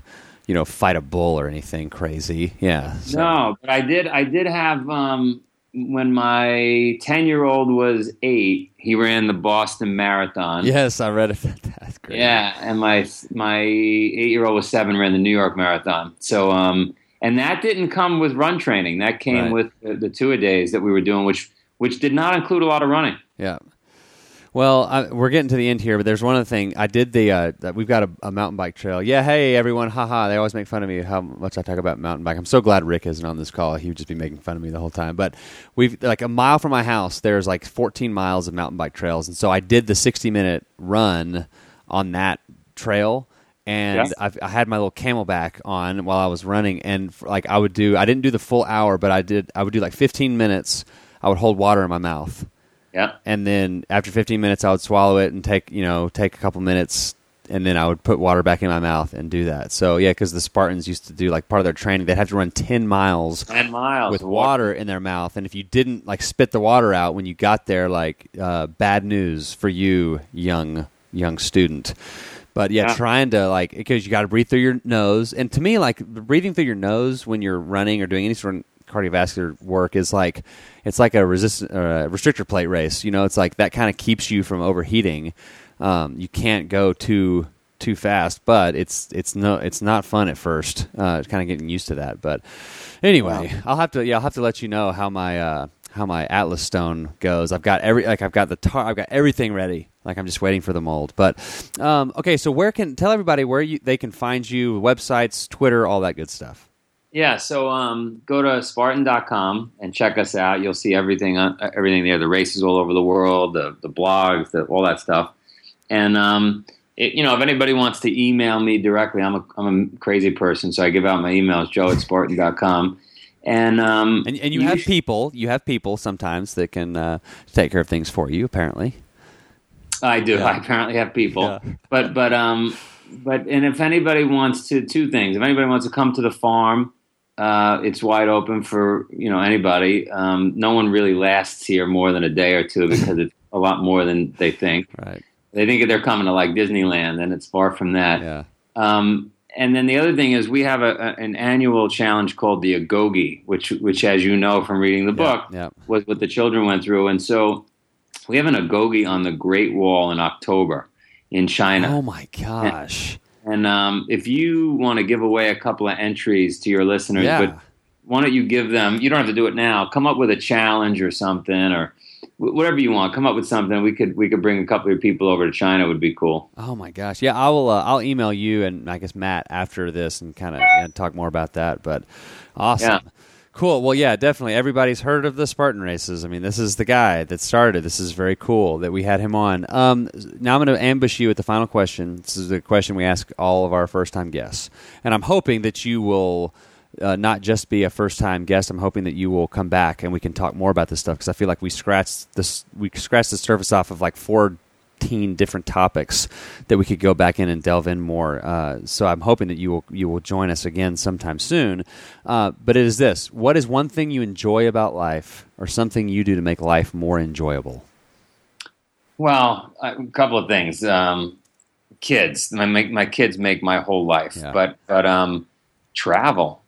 you know, fight a bull or anything crazy. Yeah. so- No, but I did. I did have um, when my ten year old was eight. He ran the Boston Marathon. Yes, I read it. That's great. Yeah, and my my eight year old was seven ran the New York Marathon. So um, and that didn't come with run training. That came Right. with the, the two a days that we were doing, which which did not include a lot of running. Yeah. Well, I, we're getting to the end here, but there's one other thing. I did the uh, that we've got a, a mountain bike trail. Yeah, hey everyone, haha. They always make fun of me how much I talk about mountain bike. I'm so glad Rick isn't on this call. He would just be making fun of me the whole time. But we've like a mile from my house. There's like 14 miles of mountain bike trails, and so I did the 60 minute run on that trail. And Yeah. I had my little CamelBak on while I was running, and like I would do, I didn't do the full hour, but I did. I would do like 15 minutes. I would hold water in my mouth Yeah, and then after 15 minutes I would swallow it and take you know take a couple minutes and then I would put water back in my mouth and do that. So yeah, because the Spartans used to do like part of their training, they'd have to run 10 miles ten miles with water in their mouth, and if you didn't like spit the water out when you got there, like uh, bad news for you, young young student. But yeah, Yeah. trying to like because you got to breathe through your nose, and to me, like breathing through your nose when you're running or doing any sort of cardiovascular work is like it's like a resist uh, restrictor plate race. You know, it's like that kind of keeps you from overheating. Um, you can't go too too fast, but it's it's no it's not fun at first. Uh, it's kind of getting used to that. But anyway, I'll have to yeah I'll have to let you know how my uh, how my Atlas stone goes. I've got every like I've got the tar I've got everything ready. Like I'm just waiting for the mold. But um, okay, so where can tell everybody where you they can find you, websites, Twitter, all that good stuff. Yeah, so um, go to Spartan.com and check us out. You'll see everything on, everything there. The races all over the world, the the blogs, the, all that stuff. And um, it, you know, if anybody wants to email me directly, I'm a I'm a crazy person, so I give out my emails, Joe at Spartan.com. And um, And, and you have people, you have people sometimes that can uh, take care of things for you. Apparently, I do. Yeah. I apparently have people, Yeah. but but um, but and if anybody wants to, two things. If anybody wants to come to the farm, uh, it's wide open for you know anybody. Um, no one really lasts here more than a day or two because it's a lot more than they think. right? They think they're coming to like Disneyland, and it's far from that. Yeah. Um, and then the other thing is we have a, a, an annual challenge called the Agoge, which which as you know from reading the book Yeah. was what the children went through. And so we have an Agoge on the Great Wall in October in China. Oh my gosh. And um, if you want to give away a couple of entries to your listeners, Yeah. but why don't you give them? You don't have to do it now. Come up with a challenge or something, or wh- whatever you want. Come up with something. We could we could bring a couple of people over to China. Would be cool. Oh my gosh. Yeah, I will. Uh, I'll email you and I guess Matt after this and kind of talk more about that. But awesome. Yeah. Cool. Well, yeah, definitely. Everybody's heard of the Spartan races. I mean, this is the guy that started. This is very cool that we had him on. Um, now I'm going to ambush you with the final question. This is the question we ask all of our first time guests, and I'm hoping that you will. Uh, not just be a first time guest. I'm hoping that you will come back and we can talk more about this stuff because I feel like we scratched this we scratched the surface off of like four 15 different topics that we could go back in and delve in more. Uh, so I'm hoping that you will you will join us again sometime soon. Uh, but it is this: what is one thing you enjoy about life, or something you do to make life more enjoyable? Well, a couple of things. Um, kids, my my kids make my whole life, Yeah. but but um, travel.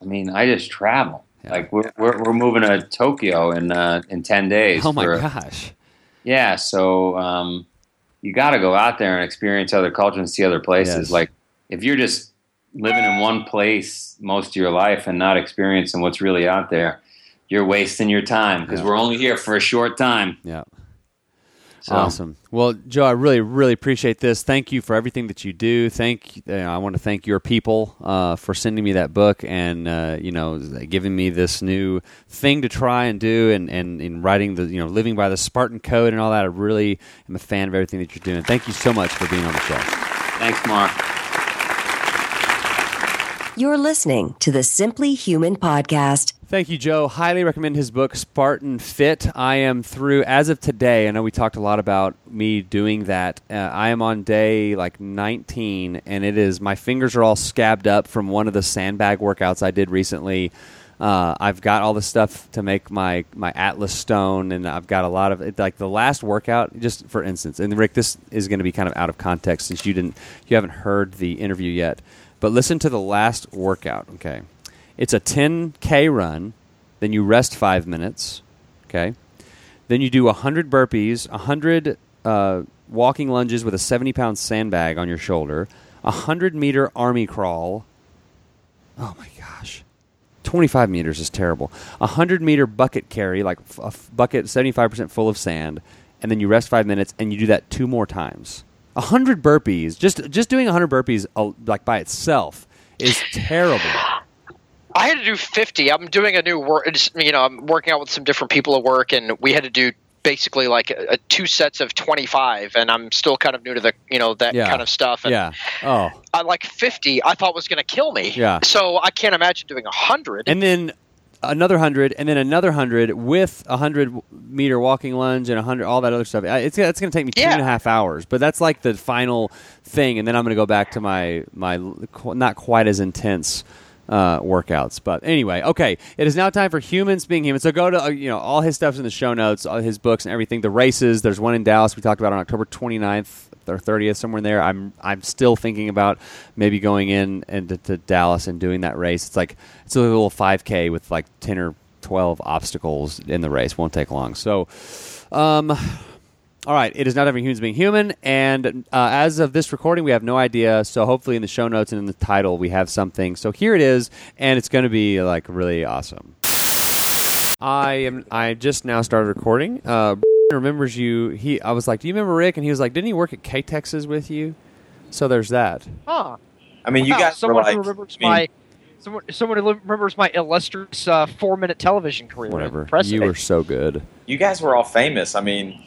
I mean, I just travel. Yeah. Like we're, we're we're moving to Tokyo in uh, in ten days. Oh my for- gosh! Yeah, so um, you got to go out there and experience other cultures and see other places. Yes. Like if you're just living in one place most of your life and not experiencing what's really out there, you're wasting your time because Yeah. we're only here for a short time. Yeah. So, Awesome. Well, Joe, I really, really appreciate this. Thank you for everything that you do. Thank. Uh, I want to thank your people uh, for sending me that book and uh, you know giving me this new thing to try and do and, and in writing the you know living by the Spartan code and all that. I really am a fan of everything that you're doing. Thank you so much for being on the show. Thanks, Mark. You're listening to the Simply Human podcast. Thank you, Joe. Highly recommend his book, Spartan Fit. I am through, as of today, I know we talked a lot about me doing that. Uh, I am on day like 19, and it is, my fingers are all scabbed up from one of the sandbag workouts I did recently. Uh, I've got all the stuff to make my, my Atlas stone, and I've got a lot of it. Like the last workout, just for instance, and Rick, this is going to be kind of out of context since you didn't, you haven't heard the interview yet. But listen to the last workout, okay? It's a 10K run, then you rest five minutes, okay? Then you do 100 burpees, 100 uh, walking lunges with a 70 pound sandbag on your shoulder, a 100 meter army crawl. Oh my gosh. 25 meters is terrible. A 100 meter bucket carry, like a f- bucket 75% full of sand, and then you rest five minutes and you do that two more times. 100 burpees, just, just doing 100 burpees uh, like by itself is terrible. I had to do 50. I'm doing a new work. You know, I'm working out with some different people at work, and we had to do basically like a, a two sets of 25. And I'm still kind of new to the, you know, that Yeah. kind of stuff. And Yeah. Oh. I like 50. I thought was going to kill me. Yeah. So I can't imagine doing 100. and then another hundred, and then another hundred with a hundred meter walking lunge and a hundred, all that other stuff. It's it's going to take me two Yeah. and a half hours, but that's like the final thing, and then I'm going to go back to my my not quite as intense. Uh, workouts, but anyway, okay. It is now time for humans being human. So go to uh, you know all his stuff's in the show notes, all his books and everything. The races. There's one in Dallas we talked about on October 29th or 30th, somewhere in there. I'm I'm still thinking about maybe going in and to, to Dallas and doing that race. It's like it's a little 5K with like 10 or 12 obstacles in the race. Won't take long. So, um, all right, it is not every humans being human, and uh, as of this recording, we have no idea. So hopefully, in the show notes and in the title, we have something. So here it is, and it's going to be like really awesome. I am. I just now started recording. Uh, remembers you? He. I was like, "Do you remember Rick?" And he was like, "Didn't he work at K Texas with you?" So there's that. huh. I mean, you Wow, guys someone like, who remembers I mean, my someone, someone who remembers my illustrious uh, four minute television career. Whatever. Impressive. You were so good. you guys were all famous. I mean,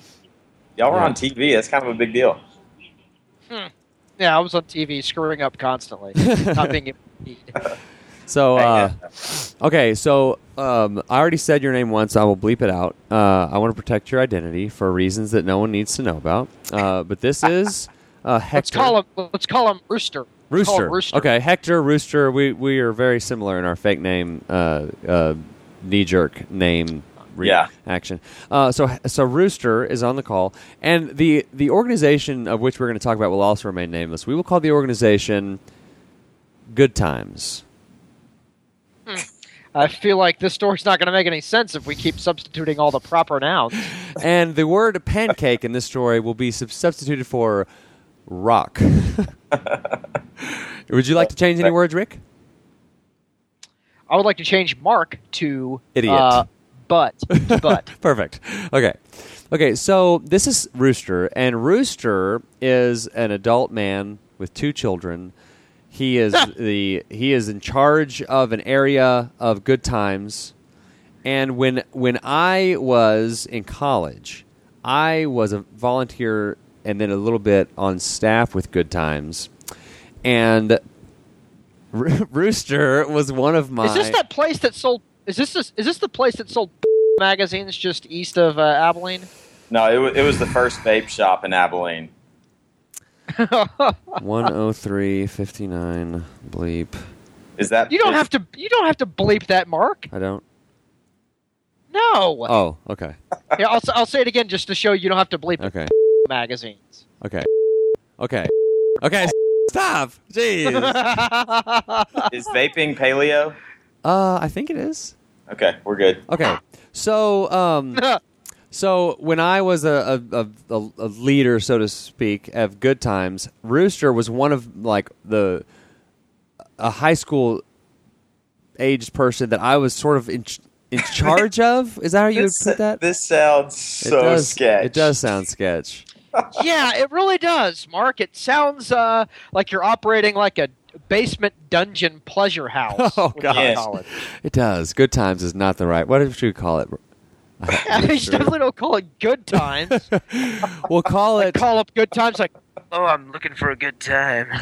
y'all were Yeah. on TV. That's kind of a big deal. yeah, I was on TV screwing up constantly, not being able. So, uh, okay, so um, I already said your name once. I will bleep it out. Uh, I want to protect your identity for reasons that no one needs to know about. Uh, but this is uh, Hector. Let's call him. Let's call him Rooster. Let's call him Rooster. Rooster. Okay, Hector Rooster. We we are very similar in our fake name, uh, uh, knee jerk name. Re- Yeah. Action. Uh, so so Rooster is on the call, and the the organization of which we're going to talk about will also remain nameless. We will call the organization Good Times. I feel like this story's not going to make any sense if we keep substituting all the proper nouns. and the word pancake in this story will be substituted for rock. Would you like to change any words, Rick? I would like to change Mark to Idiot. Uh, but but Perfect. Okay. Okay, so this is Rooster, and Rooster is an adult man with two children. He is ah! the he is in charge of an area of good times. And when when I was in college, I was a volunteer and then a little bit on staff with Good Times. And Rooster was one of my Is this that place that sold? Is this this, is this the place that sold magazines just east of uh, Abilene? No, it, wa- it was the first vape shop in Abilene. 103 59 bleep. Is that You don't have to. You don't have to bleep that, Mark. I don't. No. Oh, okay. Yeah, I'll, I'll say it again just to show you don't have to bleep Okay. magazines. Okay. Okay. Okay. Stop. Jeez. is vaping paleo? Uh, I think it is. Okay, we're good. Okay. So, um, so when I was a, a, a, a leader, so to speak, of Good Times, Rooster was one of like the a high school aged person that I was sort of in, in charge of. Is that how you would this, put that? this sounds it so does. sketch. It does sound sketch. yeah, it really does, Mark. It sounds uh, like you're operating like a basement dungeon pleasure house. Oh, when gosh. you're in Yes. college. It does. Good Times is not the right. What should we call it? they definitely don't call it good times. We'll call They it. call up good times like, oh, I'm looking for a good time.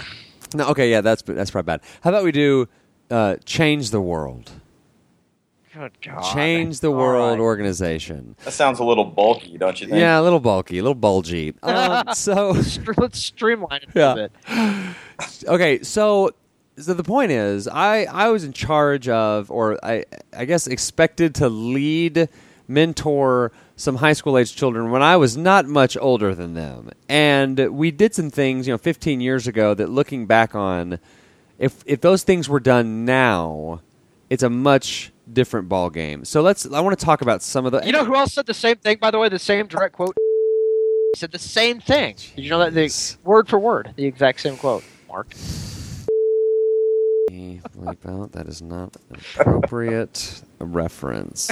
No, okay, yeah, that's that's probably bad. How about we do uh, change the world? Good God. Change the All world right. organization. That sounds a little bulky, don't you think? Yeah, a little bulky, a little bulgy. Um, so Str- Let's streamline it a Yeah. bit. Okay, so so the point is, I I was in charge of, or I I guess expected to lead, mentor some high school age children when I was not much older than them, and we did some things, you know, 15 years ago that looking back on, if if those things were done now, it's a much different ball game. So let's. I want to talk about some of the. You know who else said the same thing, by the way? The same direct quote? Said the same thing. Did you know that? The, word for word, the exact same quote, Mark. Out. That is not an appropriate reference.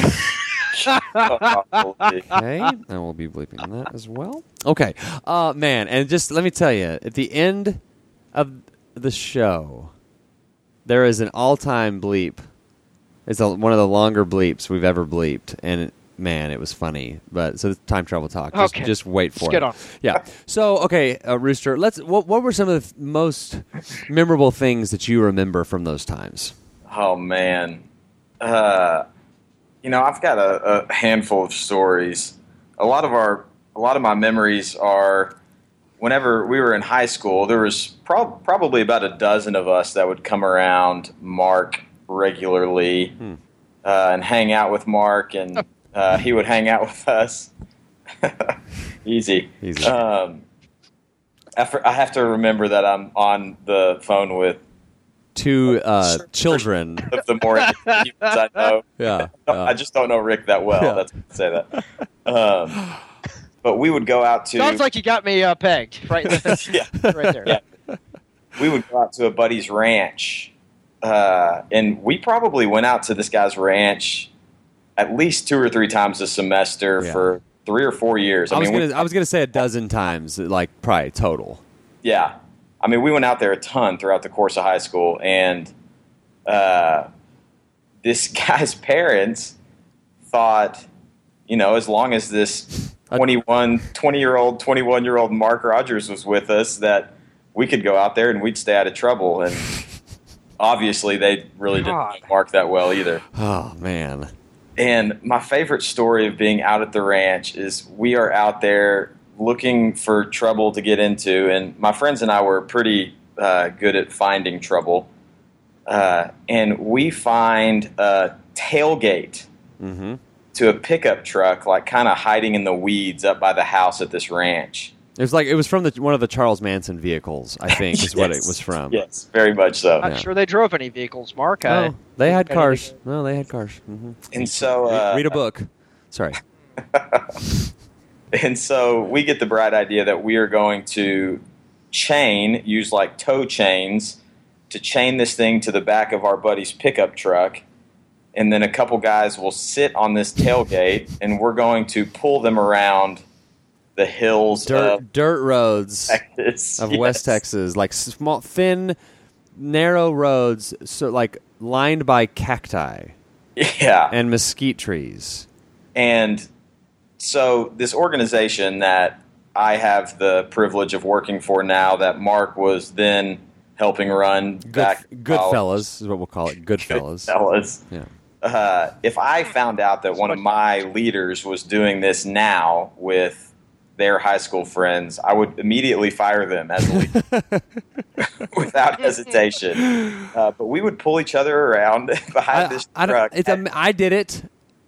okay, and we'll be bleeping that as well. Okay, uh, man, and just let me tell you, at the end of the show, there is an all-time bleep. It's a, one of the longer bleeps we've ever bleeped, and man, it was funny. But so time travel talk. Just, Okay. just wait for Let's it. get on. Yeah. So okay, uh, Rooster. Let's. What, what were some of the most memorable things that you remember from those times? Oh man, uh, you know I've got a, a handful of stories. A lot of our, a lot of my memories are whenever we were in high school. There was prob- probably about a dozen of us that would come around Mark regularly Hmm. uh, and hang out with Mark, and uh, he would hang out with us. Easy. Easy. Um, after, I have to remember that I'm on the phone with Two uh, children. of the more humans I know. Yeah. No, yeah. I just don't know Rick that well. Yeah. That's to say that. Um, but we would go out to Sounds like you got me uh, pegged right, yeah, right there. Yeah. we would go out to a buddy's ranch, uh, and we probably went out to this guy's ranch at least two or three times a semester Yeah. for three or four years. I, I, was mean, gonna. we, I was gonna say a dozen times, like probably total. yeah. I mean, we went out there a ton throughout the course of high school, and uh, this guy's parents thought, you know, as long as this 21, 20 year old, 21 year old Mark Rogers was with us, that we could go out there and we'd stay out of trouble. And obviously, they really didn't God. Mark that well either. Oh man. And my favorite story of being out at the ranch is we are out there looking for trouble to get into, and my friends and I were pretty uh, good at finding trouble. Uh, and we find a tailgate Mm-hmm. to a pickup truck, like kind of hiding in the weeds up by the house at this ranch. It was like it was from the, one of the Charles Manson vehicles. I think is what it was from. Yes, very much so. Not Yeah. sure they drove any vehicles, Mark. I- Oh, they had Anything- cars. No, they had cars. hmm And so, uh, read a book. Sorry. And so we get the bright idea that we are going to chain, use like tow chains to chain this thing to the back of our buddy's pickup truck. And then a couple guys will sit on this tailgate and we're going to pull them around the hills Dirt of dirt roads Texas. of Yes. West Texas, like small, thin, narrow roads, so like lined by cacti Yeah. and mesquite trees. And so this organization that I have the privilege of working for now, that Mark was then helping run Good, back Goodfellas is what we'll call it. Goodfellas. Goodfellas. Yeah. Uh, if I found out that one of my leaders was doing this now with their high school friends, I would immediately fire them as a leader without hesitation. Uh, but we would pull each other around behind I, this I, truck it's at, am- I did it.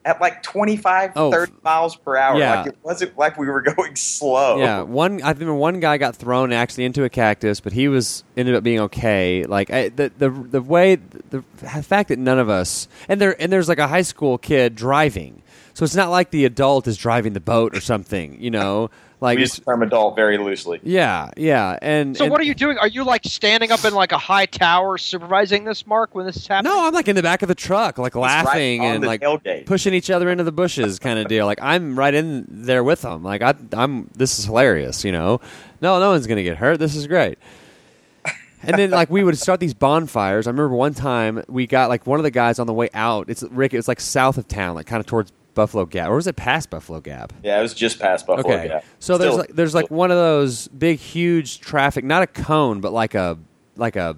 at like 25, Oh, 30 miles per hour. yeah. Like it wasn't like we were going slow. Yeah, one. I remember one guy got thrown actually into a cactus, but he was ended up being okay. Like I, the the the way the fact that none of us and there and there's like a high school kid driving, so it's not like the adult is driving the boat or something. You know, like We use the term adult very loosely. yeah, yeah. And So and- what are you doing? Are you like standing up in like a high tower supervising this, Mark, when this is happening? No, I'm like in the back of the truck, like laughing right and like tailgate. pushing each other into the bushes, kind of deal. Like I'm right in there with them. Like I, I'm. This is hilarious, you know. No, no one's gonna get hurt. This is great. And then like we would start these bonfires. I remember one time we got like one of the guys on the way out. It's Rick. It was like south of town, like kind of towards Buffalo Gap, or was it past Buffalo Gap? Yeah, it was just past Buffalo. Gap. Okay. Yeah. So there's like there's like one of those big huge traffic, not a cone, but like a like a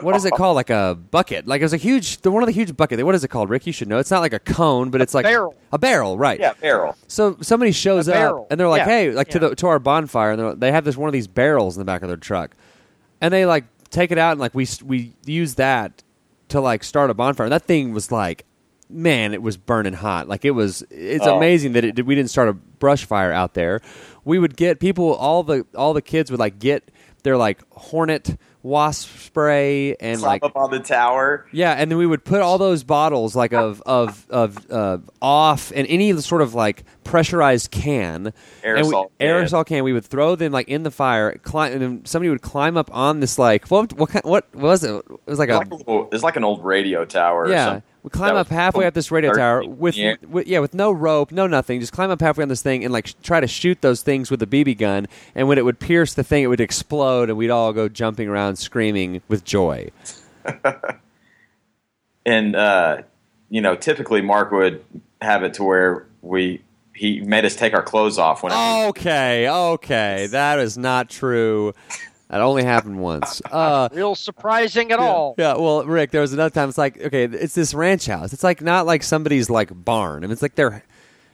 what is it called? Like a bucket. Like it was a huge the one of the huge bucket. What is it called, Rick? You should know. It's not like a cone, but it's like barrel. A barrel, right? yeah, barrel. So somebody shows up and they're like, Yeah. "Hey, like to the to our bonfire," and they're- they have this one of these barrels in the back of their truck, and they like take it out and like we we use that to like start a bonfire. And that thing was like, man, it was burning hot. Like it was. It's Oh. amazing that it, we didn't start a brush fire out there. We would get people. All the all the kids would like get their like hornet wasp spray and Climb like up on the tower. yeah, and then we would put all those bottles like of of of uh, off and any sort of like pressurized can, and we, Aerosol can. aerosol can. We would throw them like in the fire, climb, and then somebody would climb up on this like what what kind, what was it? It was like It's a like, a it's like an old radio tower. yeah. We climb up halfway up this radio tower with, in the air. with yeah with no rope, no nothing. Just climb up halfway on this thing and like sh- try to shoot those things with a BB gun. And when it would pierce the thing, it would explode, and we'd all go jumping around screaming with joy. and uh, you know, typically Mark would have it to where we he made us take our clothes off when Okay, okay, that is not true. That only happened once. Uh, Real surprising at all. yeah, well, Rick, there was another time. It's like, okay, it's this ranch house. It's like not like somebody's like barn. I mean, it's like their,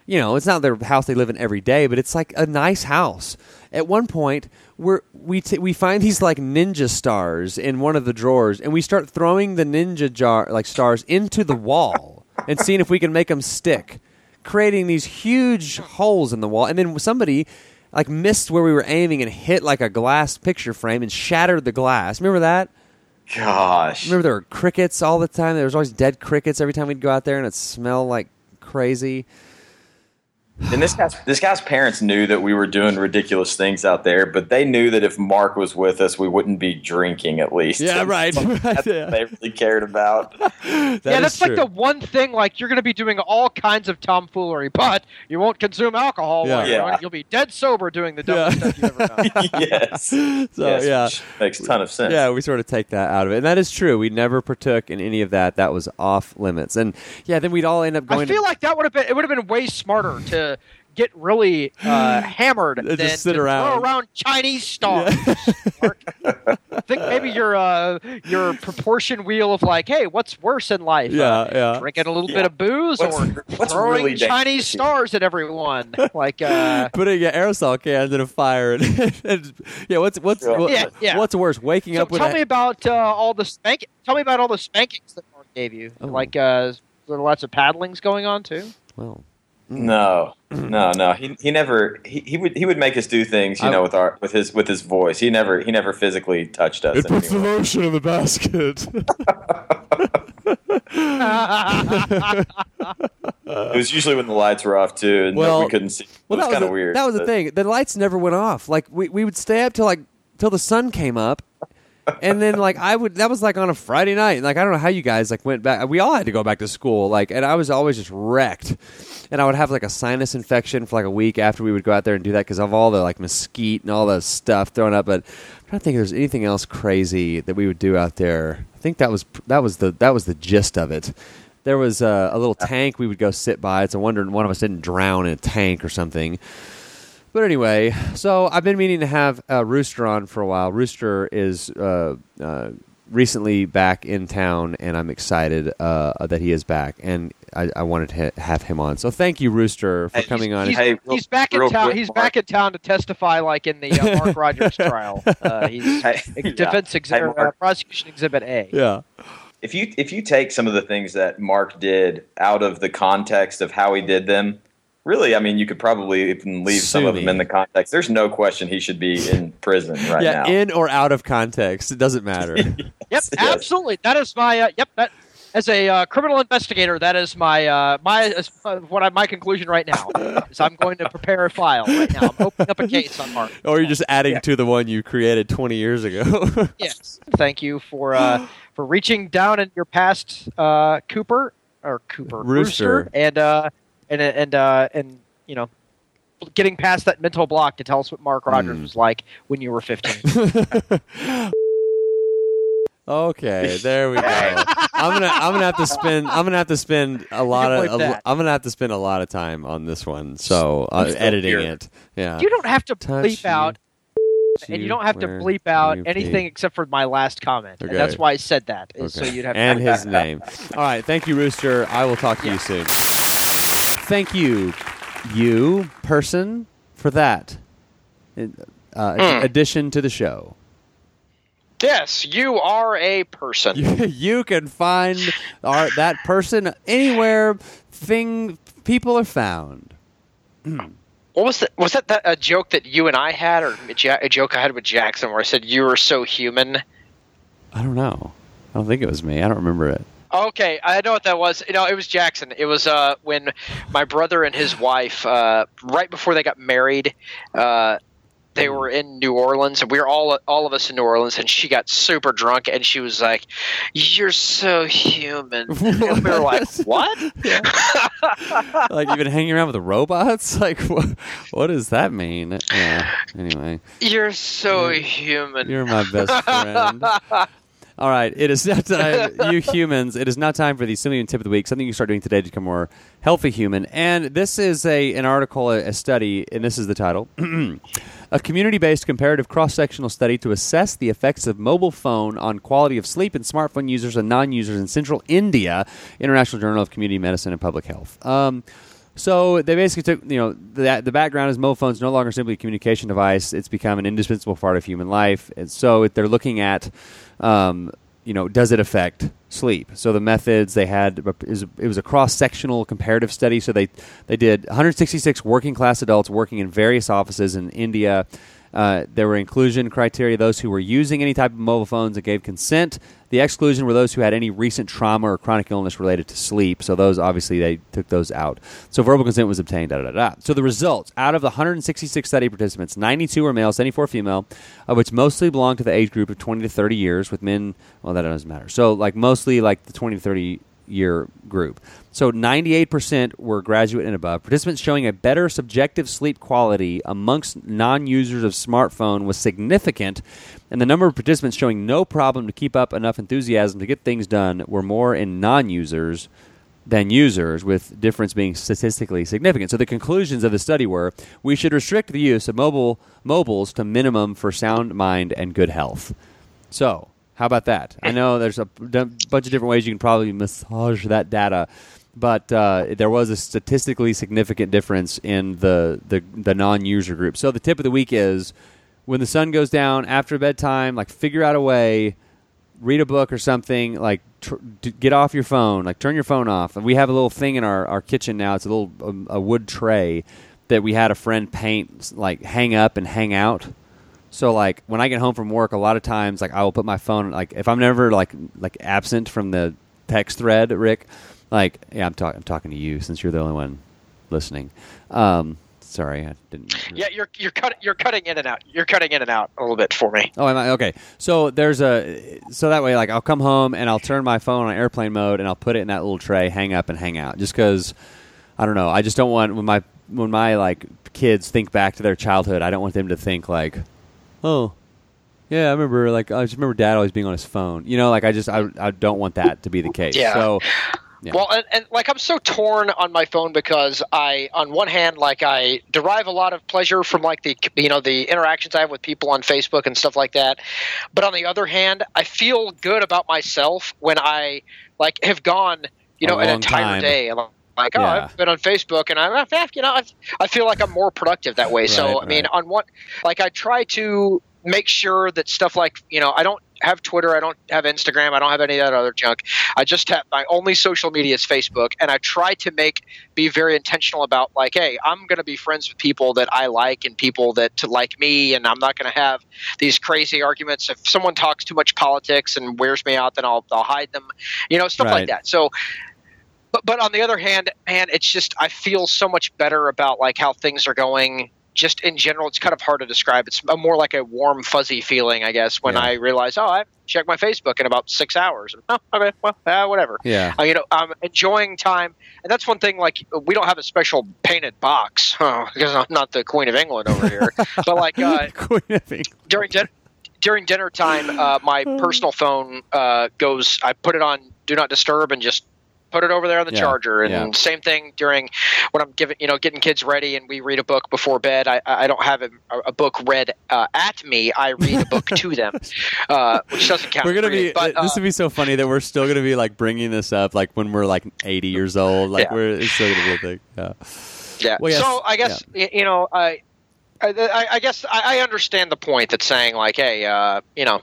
you know, it's not their house they live in every day, but it's like a nice house. At one point, we're, we t- we find these like ninja stars in one of the drawers, and we start throwing the ninja jar like stars into the wall and seeing if we can make them stick, creating these huge holes in the wall. And then somebody like missed where we were aiming and hit like a glass picture frame and shattered the glass. Remember that? gosh, Remember there were crickets all the time. There was always dead crickets every time we'd go out there, and it smelled like crazy. And this guy's this guy's parents knew that we were doing ridiculous things out there, but they knew that if Mark was with us, we wouldn't be drinking at least. Yeah, right, right, That's yeah. what they really cared about. That yeah, is that's like the one thing. Like you're going to be doing all kinds of tomfoolery, but you won't consume alcohol. Yeah. While You're You'll be dead sober doing the dumbest Yeah. stuff you've ever done. yes, So yes, yeah, which makes a ton of sense. yeah, we sort of take that out of it, and that is true. We never partook in any of that. That was off limits, and yeah, then we'd all end up going. I feel to, like that would have been. It would have been way smarter to get really uh, hammered Just than sit to around. throw around Chinese stars. Mark. I think maybe your uh, your proportion wheel of like, hey, what's worse in life? Yeah, Uh, yeah. Drinking a little Yeah. bit of booze What's- or what's throwing really Chinese here? stars at everyone? Like, uh, Putting an aerosol cans in a fire, and, and- yeah, what's what's Yeah. what- Yeah, yeah. what's worse, waking so up with tell a, me about uh, all the spank. Tell me about all the spankings that Mark gave you. Oh. Like, uh, there were lots of paddlings going on too. well, No, mm-hmm. no, no. He he never he, he would he would make us do things, you I- know, with our with his with his voice. He never he never physically touched us. in any way. lotion in the basket. It was usually when the lights were off too, and Well- we couldn't see. It Well, was that was kind of the, weird. That was the thing. The lights never went off. Like we, we would stay up till like till the sun came up, and then like I would. That was like on a Friday night. Like I don't know how you guys like went back. We all had to go back to school. Like and I was always just wrecked, and I would have like a sinus infection for like a week after we would go out there and do that because of all the like mesquite and all the stuff thrown up. But I trying to think if there's anything else crazy that we would do out there. I think that was that was the that was the gist of it. There was a, a little tank we would go sit by. It's a wonder one of us didn't drown in a tank or something. But anyway, so I've been meaning to have uh, Rooster on for a while. Rooster is uh, uh, recently back in town, and I'm excited uh, that he is back. And I, I wanted to ha- have him on. So thank you, Rooster, for Hey, coming on. He's, Hey, real- he's back in town. quick, He's Mark. back in town to testify, like in the uh, Mark Rogers trial. Uh, he's Hey, defense Hey, exhibit, Mark. uh, prosecution exhibit A. yeah. if you if you take some of the things that Mark did out of the context of how he did them, really, I mean, you could probably even leave some Sue of them in the context. There's no question he should be in prison right yeah, now. in or out of context, it doesn't matter. Yep, Yes. absolutely. That is my uh, yep. That as a uh, criminal investigator, that is my uh, my uh, what I, my conclusion right now. is I'm going to prepare a file right now. I'm opening up a case on Mark. or you're just adding to the one you created 20 years ago. Yes. Thank you for uh, for reaching down in your past, uh, Cooper or Cooper Rooster. and uh, and and uh, and you know. Getting past that mental block to tell us what Mark Rogers Hmm. was like when you were 15. okay, there we go. I'm gonna I'm gonna have to spend I'm gonna have to spend a lot of a. I'm gonna have to spend a lot of time on this one. So uh, editing here. it, yeah. you don't have to Touch bleep you, out and you don't have to bleep out anything except for my last comment. Okay. And that's why I said that. Okay. So you'd have and his name. All right, thank you, Rooster. I will talk to you soon. Thank you, you person, for that uh, Hmm. addition to the show. Yes, you are a person. You, you can find our, that person anywhere thing people are found. What was that? Was that, that a joke that you and I had, or a, ja- a joke I had with Jackson, where I said you were so human? I don't know. I don't think it was me. I don't remember it. Okay, I know what that was. You know, it was Jackson. It was uh, when my brother and his wife, uh, right before they got married, uh, they were in New Orleans, and we were all all of us in New Orleans, and she got super drunk, and she was like, "You're so human," and we were like, "What?" like you've been hanging around with the robots? Like what? What does that mean? Yeah. Anyway, You're so human. you're my best friend. All right, it is now time, you humans. It is now time for the Simply Human tip of the week. Something you can start doing today to become more healthy human. And this is a an article, a, a study, and this is the title: a community-based comparative cross-sectional study to assess the effects of mobile phone on quality of sleep in smartphone users and non-users in Central India. International Journal of Community Medicine and Public Health. Um, so they basically took, you know, the, the background is mobile phones no longer simply a communication device. It's become an indispensable part of human life. And so they're looking at, um, you know, does it affect sleep? So the methods they had it was a cross sectional comparative study. So they they did 166 working class adults working in various offices in India. Uh, there were inclusion criteria: those who were using any type of mobile phones that gave consent. The exclusion were those who had any recent trauma or chronic illness related to sleep. So those obviously they took those out. So verbal consent was obtained. Da da da. So the results: out of the 166 study participants, 92 were male, 74 female, of which mostly belong to the age group of 20 to 30 years. With men, well, that doesn't matter. So like mostly like the 20 to 30 year group. So 98% were graduate and above. Participants showing a better subjective sleep quality amongst non users of smartphone was significant, and the number of participants showing no problem to keep up enough enthusiasm to get things done were more in non users than users, with difference being statistically significant. So the conclusions of the study were we should restrict the use of mobile mobiles to minimum for sound mind and good health. So, how about that? I know there's a bunch of different ways you can probably massage that data, but uh, there was a statistically significant difference in the, the, the non user group. So, the tip of the week is when the sun goes down after bedtime, like figure out a way, read a book or something, like tr- get off your phone, like turn your phone off. And we have a little thing in our, our kitchen now, it's a little um, a wood tray that we had a friend paint, like hang up and hang out. So like when I get home from work, a lot of times like I will put my phone like if I'm never like like absent from the text thread, Rick, like yeah, I'm talking I'm talking to you since you're the only one listening. Um, sorry, I didn't. Yeah, you're you're cut, you're cutting in and out. You're cutting in and out a little bit for me. Oh, am I okay? So there's a so that way like I'll come home and I'll turn my phone on airplane mode and I'll put it in that little tray, hang up and hang out. Just because I don't know, I just don't want when my when my like kids think back to their childhood, I don't want them to think like, oh, Yeah, I remember. Like I just remember Dad always being on his phone. You know, like I just I, I don't want that to be the case. Yeah. So Yeah. Well, and, and like I'm so torn on my phone because I, on one hand, like I derive a lot of pleasure from like the you know the interactions I have with people on Facebook and stuff like that, but on the other hand, I feel good about myself when I like have gone you know an entire time. day. Like oh, Yeah. I've been on Facebook and I'm, you know, I've, I feel like I'm more productive that way. so I mean, right. on what, like I try to make sure that stuff like you know I don't have Twitter, I don't have Instagram, I don't have any of that other junk. I just have my only social media is Facebook, and I try to make be very intentional about like, hey, I'm going to be friends with people that I like and people that to like me, and I'm not going to have these crazy arguments. If someone talks too much politics and wears me out, then I'll I'll hide them, you know, stuff Right. like that. So. But, but on the other hand, man, it's just I feel so much better about like how things are going. Just in general, it's kind of hard to describe. It's more like a warm, fuzzy feeling, I guess, when Yeah. I realize, oh, I checked my Facebook in about six hours. And, Oh, okay, well, uh, whatever. yeah, Uh, you know, I'm enjoying time, and that's one thing. Like, we don't have a special painted box huh, because I'm not the Queen of England over here. but like uh, Queen of England. during din- during dinner time, uh, my personal phone uh, goes. I put it on do not disturb and just put it over there on the Yeah, charger. And yeah. same thing during when I'm giving you know getting kids ready and we read a book before bed. I I don't have a, a book read uh, at me. I read a book to them, uh, which doesn't count. We're gonna be. But, uh, this would be so funny that we're still gonna be like bringing this up like when we're like 80 years old. Like Yeah. we're it's still gonna be a thing. Yeah. Yeah. Well, yes, So I guess you know I, I, I I guess I, I understand the point that saying like, hey, uh, you know,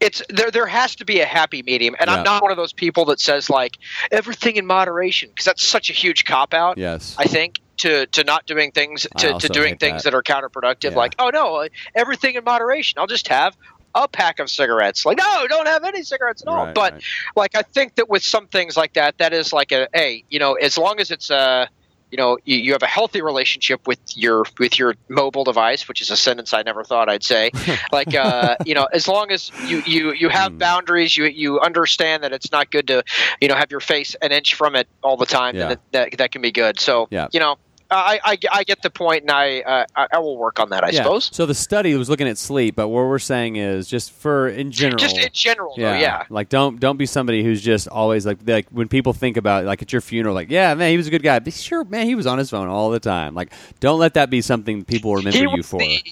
it's there. There has to be a happy medium, and Yeah. I'm not one of those people that says like everything in moderation because that's such a huge cop out. Yes. I think to to not doing things to, to doing things that. that. are counterproductive. Yeah. Like, oh no, uh, everything in moderation. I'll just have. A pack of cigarettes. Like, no, don't have any cigarettes at all. Right, but right. like I think that with some things like that, that is like a hey, you know, as long as it's a you know you, you have a healthy relationship with your with your mobile device, which is a sentence I never thought I'd say. like uh, you know, as long as you you you have Hmm. boundaries, you you understand that it's not good to you know have your face an inch from it all the time. Yeah. That, that that can be good. So Yeah. you know. I, I, I get the point, and I, uh, I will work on that. I yeah. suppose. So the study was looking at sleep, but what we're saying is just for in general. Just in general, though, yeah. Like don't don't be somebody who's just always like like when people think about like at your funeral, like yeah, man, he was a good guy. But sure, man, he was on his phone all the time. Like don't let that be something people remember He you for. the-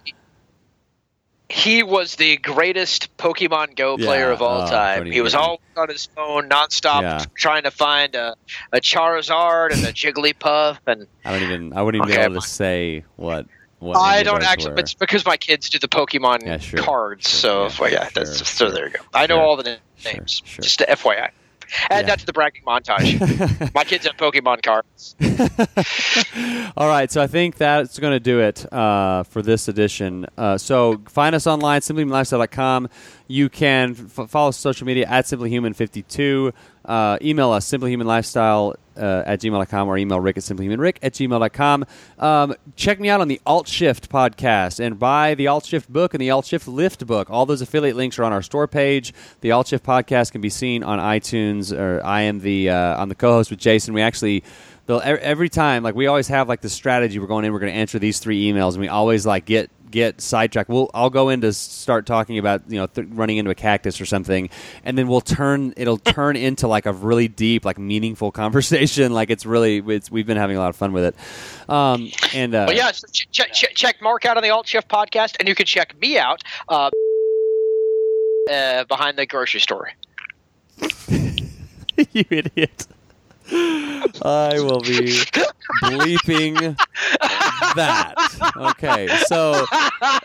he was the greatest Pokemon Go player Yeah, of all oh, time. He was all on his phone nonstop, Yeah. trying to find a, a Charizard and a Jigglypuff. And I don't even. I wouldn't even Okay, be able to say what. what I don't actually. were. It's because my kids do the Pokemon Yeah, sure. cards. Sure, So yeah, sure, that's, so there you go. I know all the names. Just a FYI. Add Yeah. that to the bragging montage. my kids have Pokemon cards. All right, so I think that's going to do it uh, for this edition. Uh, so find us online, simplyhumanlifestyle.com. You can f- follow social media at simplyhuman52. Uh, email us, simplyhumanlifestyle uh, at gmail.com or email rick at simplyhumanrick at gmail.com. Um, check me out on the Alt Shift podcast and buy the Alt Shift book and the Alt Shift Lift book. All those affiliate links are on our store page. The Alt Shift podcast can be seen on iTunes, or I am the uh, I'm the co-host with Jason. We actually every time like we always have like the strategy we're going in we're going to answer these three emails and we always like get get sidetracked. We'll i'll go in to start talking about you know th- running into a cactus or something and then we'll turn it'll turn into like a really deep like meaningful conversation. Like it's really it's, we've been having a lot of fun with it. Um and uh But yeah, so ch- ch- ch- check Mark out on the Alt Shift podcast, and you can check me out uh, uh, behind the grocery store. you idiot i will be bleeping that. Okay so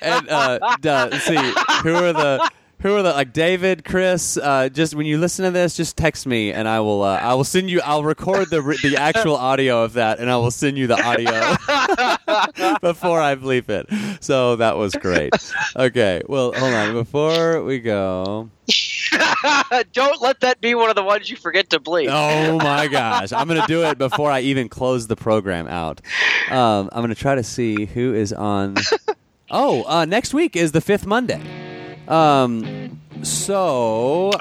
and uh, duh, see who are the who are the like David, Chris? Uh, just when you listen to this, just text me and I will. Uh, I will send you. I'll record the the actual audio of that, and I will send you the audio before I bleep it. So that was great. Okay, well, hold on. Before we go, Don't let that be one of the ones you forget to bleep. oh my gosh, I'm gonna do it before I even close the program out. Um, I'm gonna try to see who is on. Oh, uh, next week is the fifth Monday. Um, so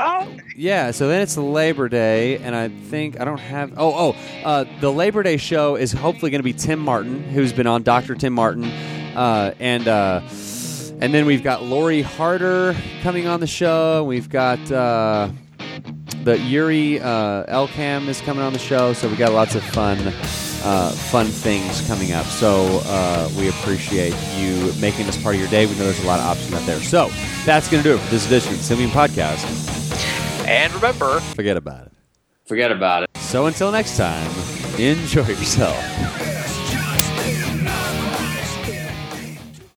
yeah, so then it's Labor Day, and I think I don't have. Oh, oh, uh, the Labor Day show is hopefully going to be Tim Martin, who's been on Doctor Tim Martin, uh, and uh, And then we've got Lori Harder coming on the show. We've got uh, the Yuri uh, Elkaim is coming on the show. So we got lots of fun, uh, fun things coming up. So uh, we appreciate you making this part of your day. We know there's a lot of options out there. So that's going to do it for this edition of the Simply Human Podcast. And remember, Forget about it. Forget about it. So until next time, enjoy yourself.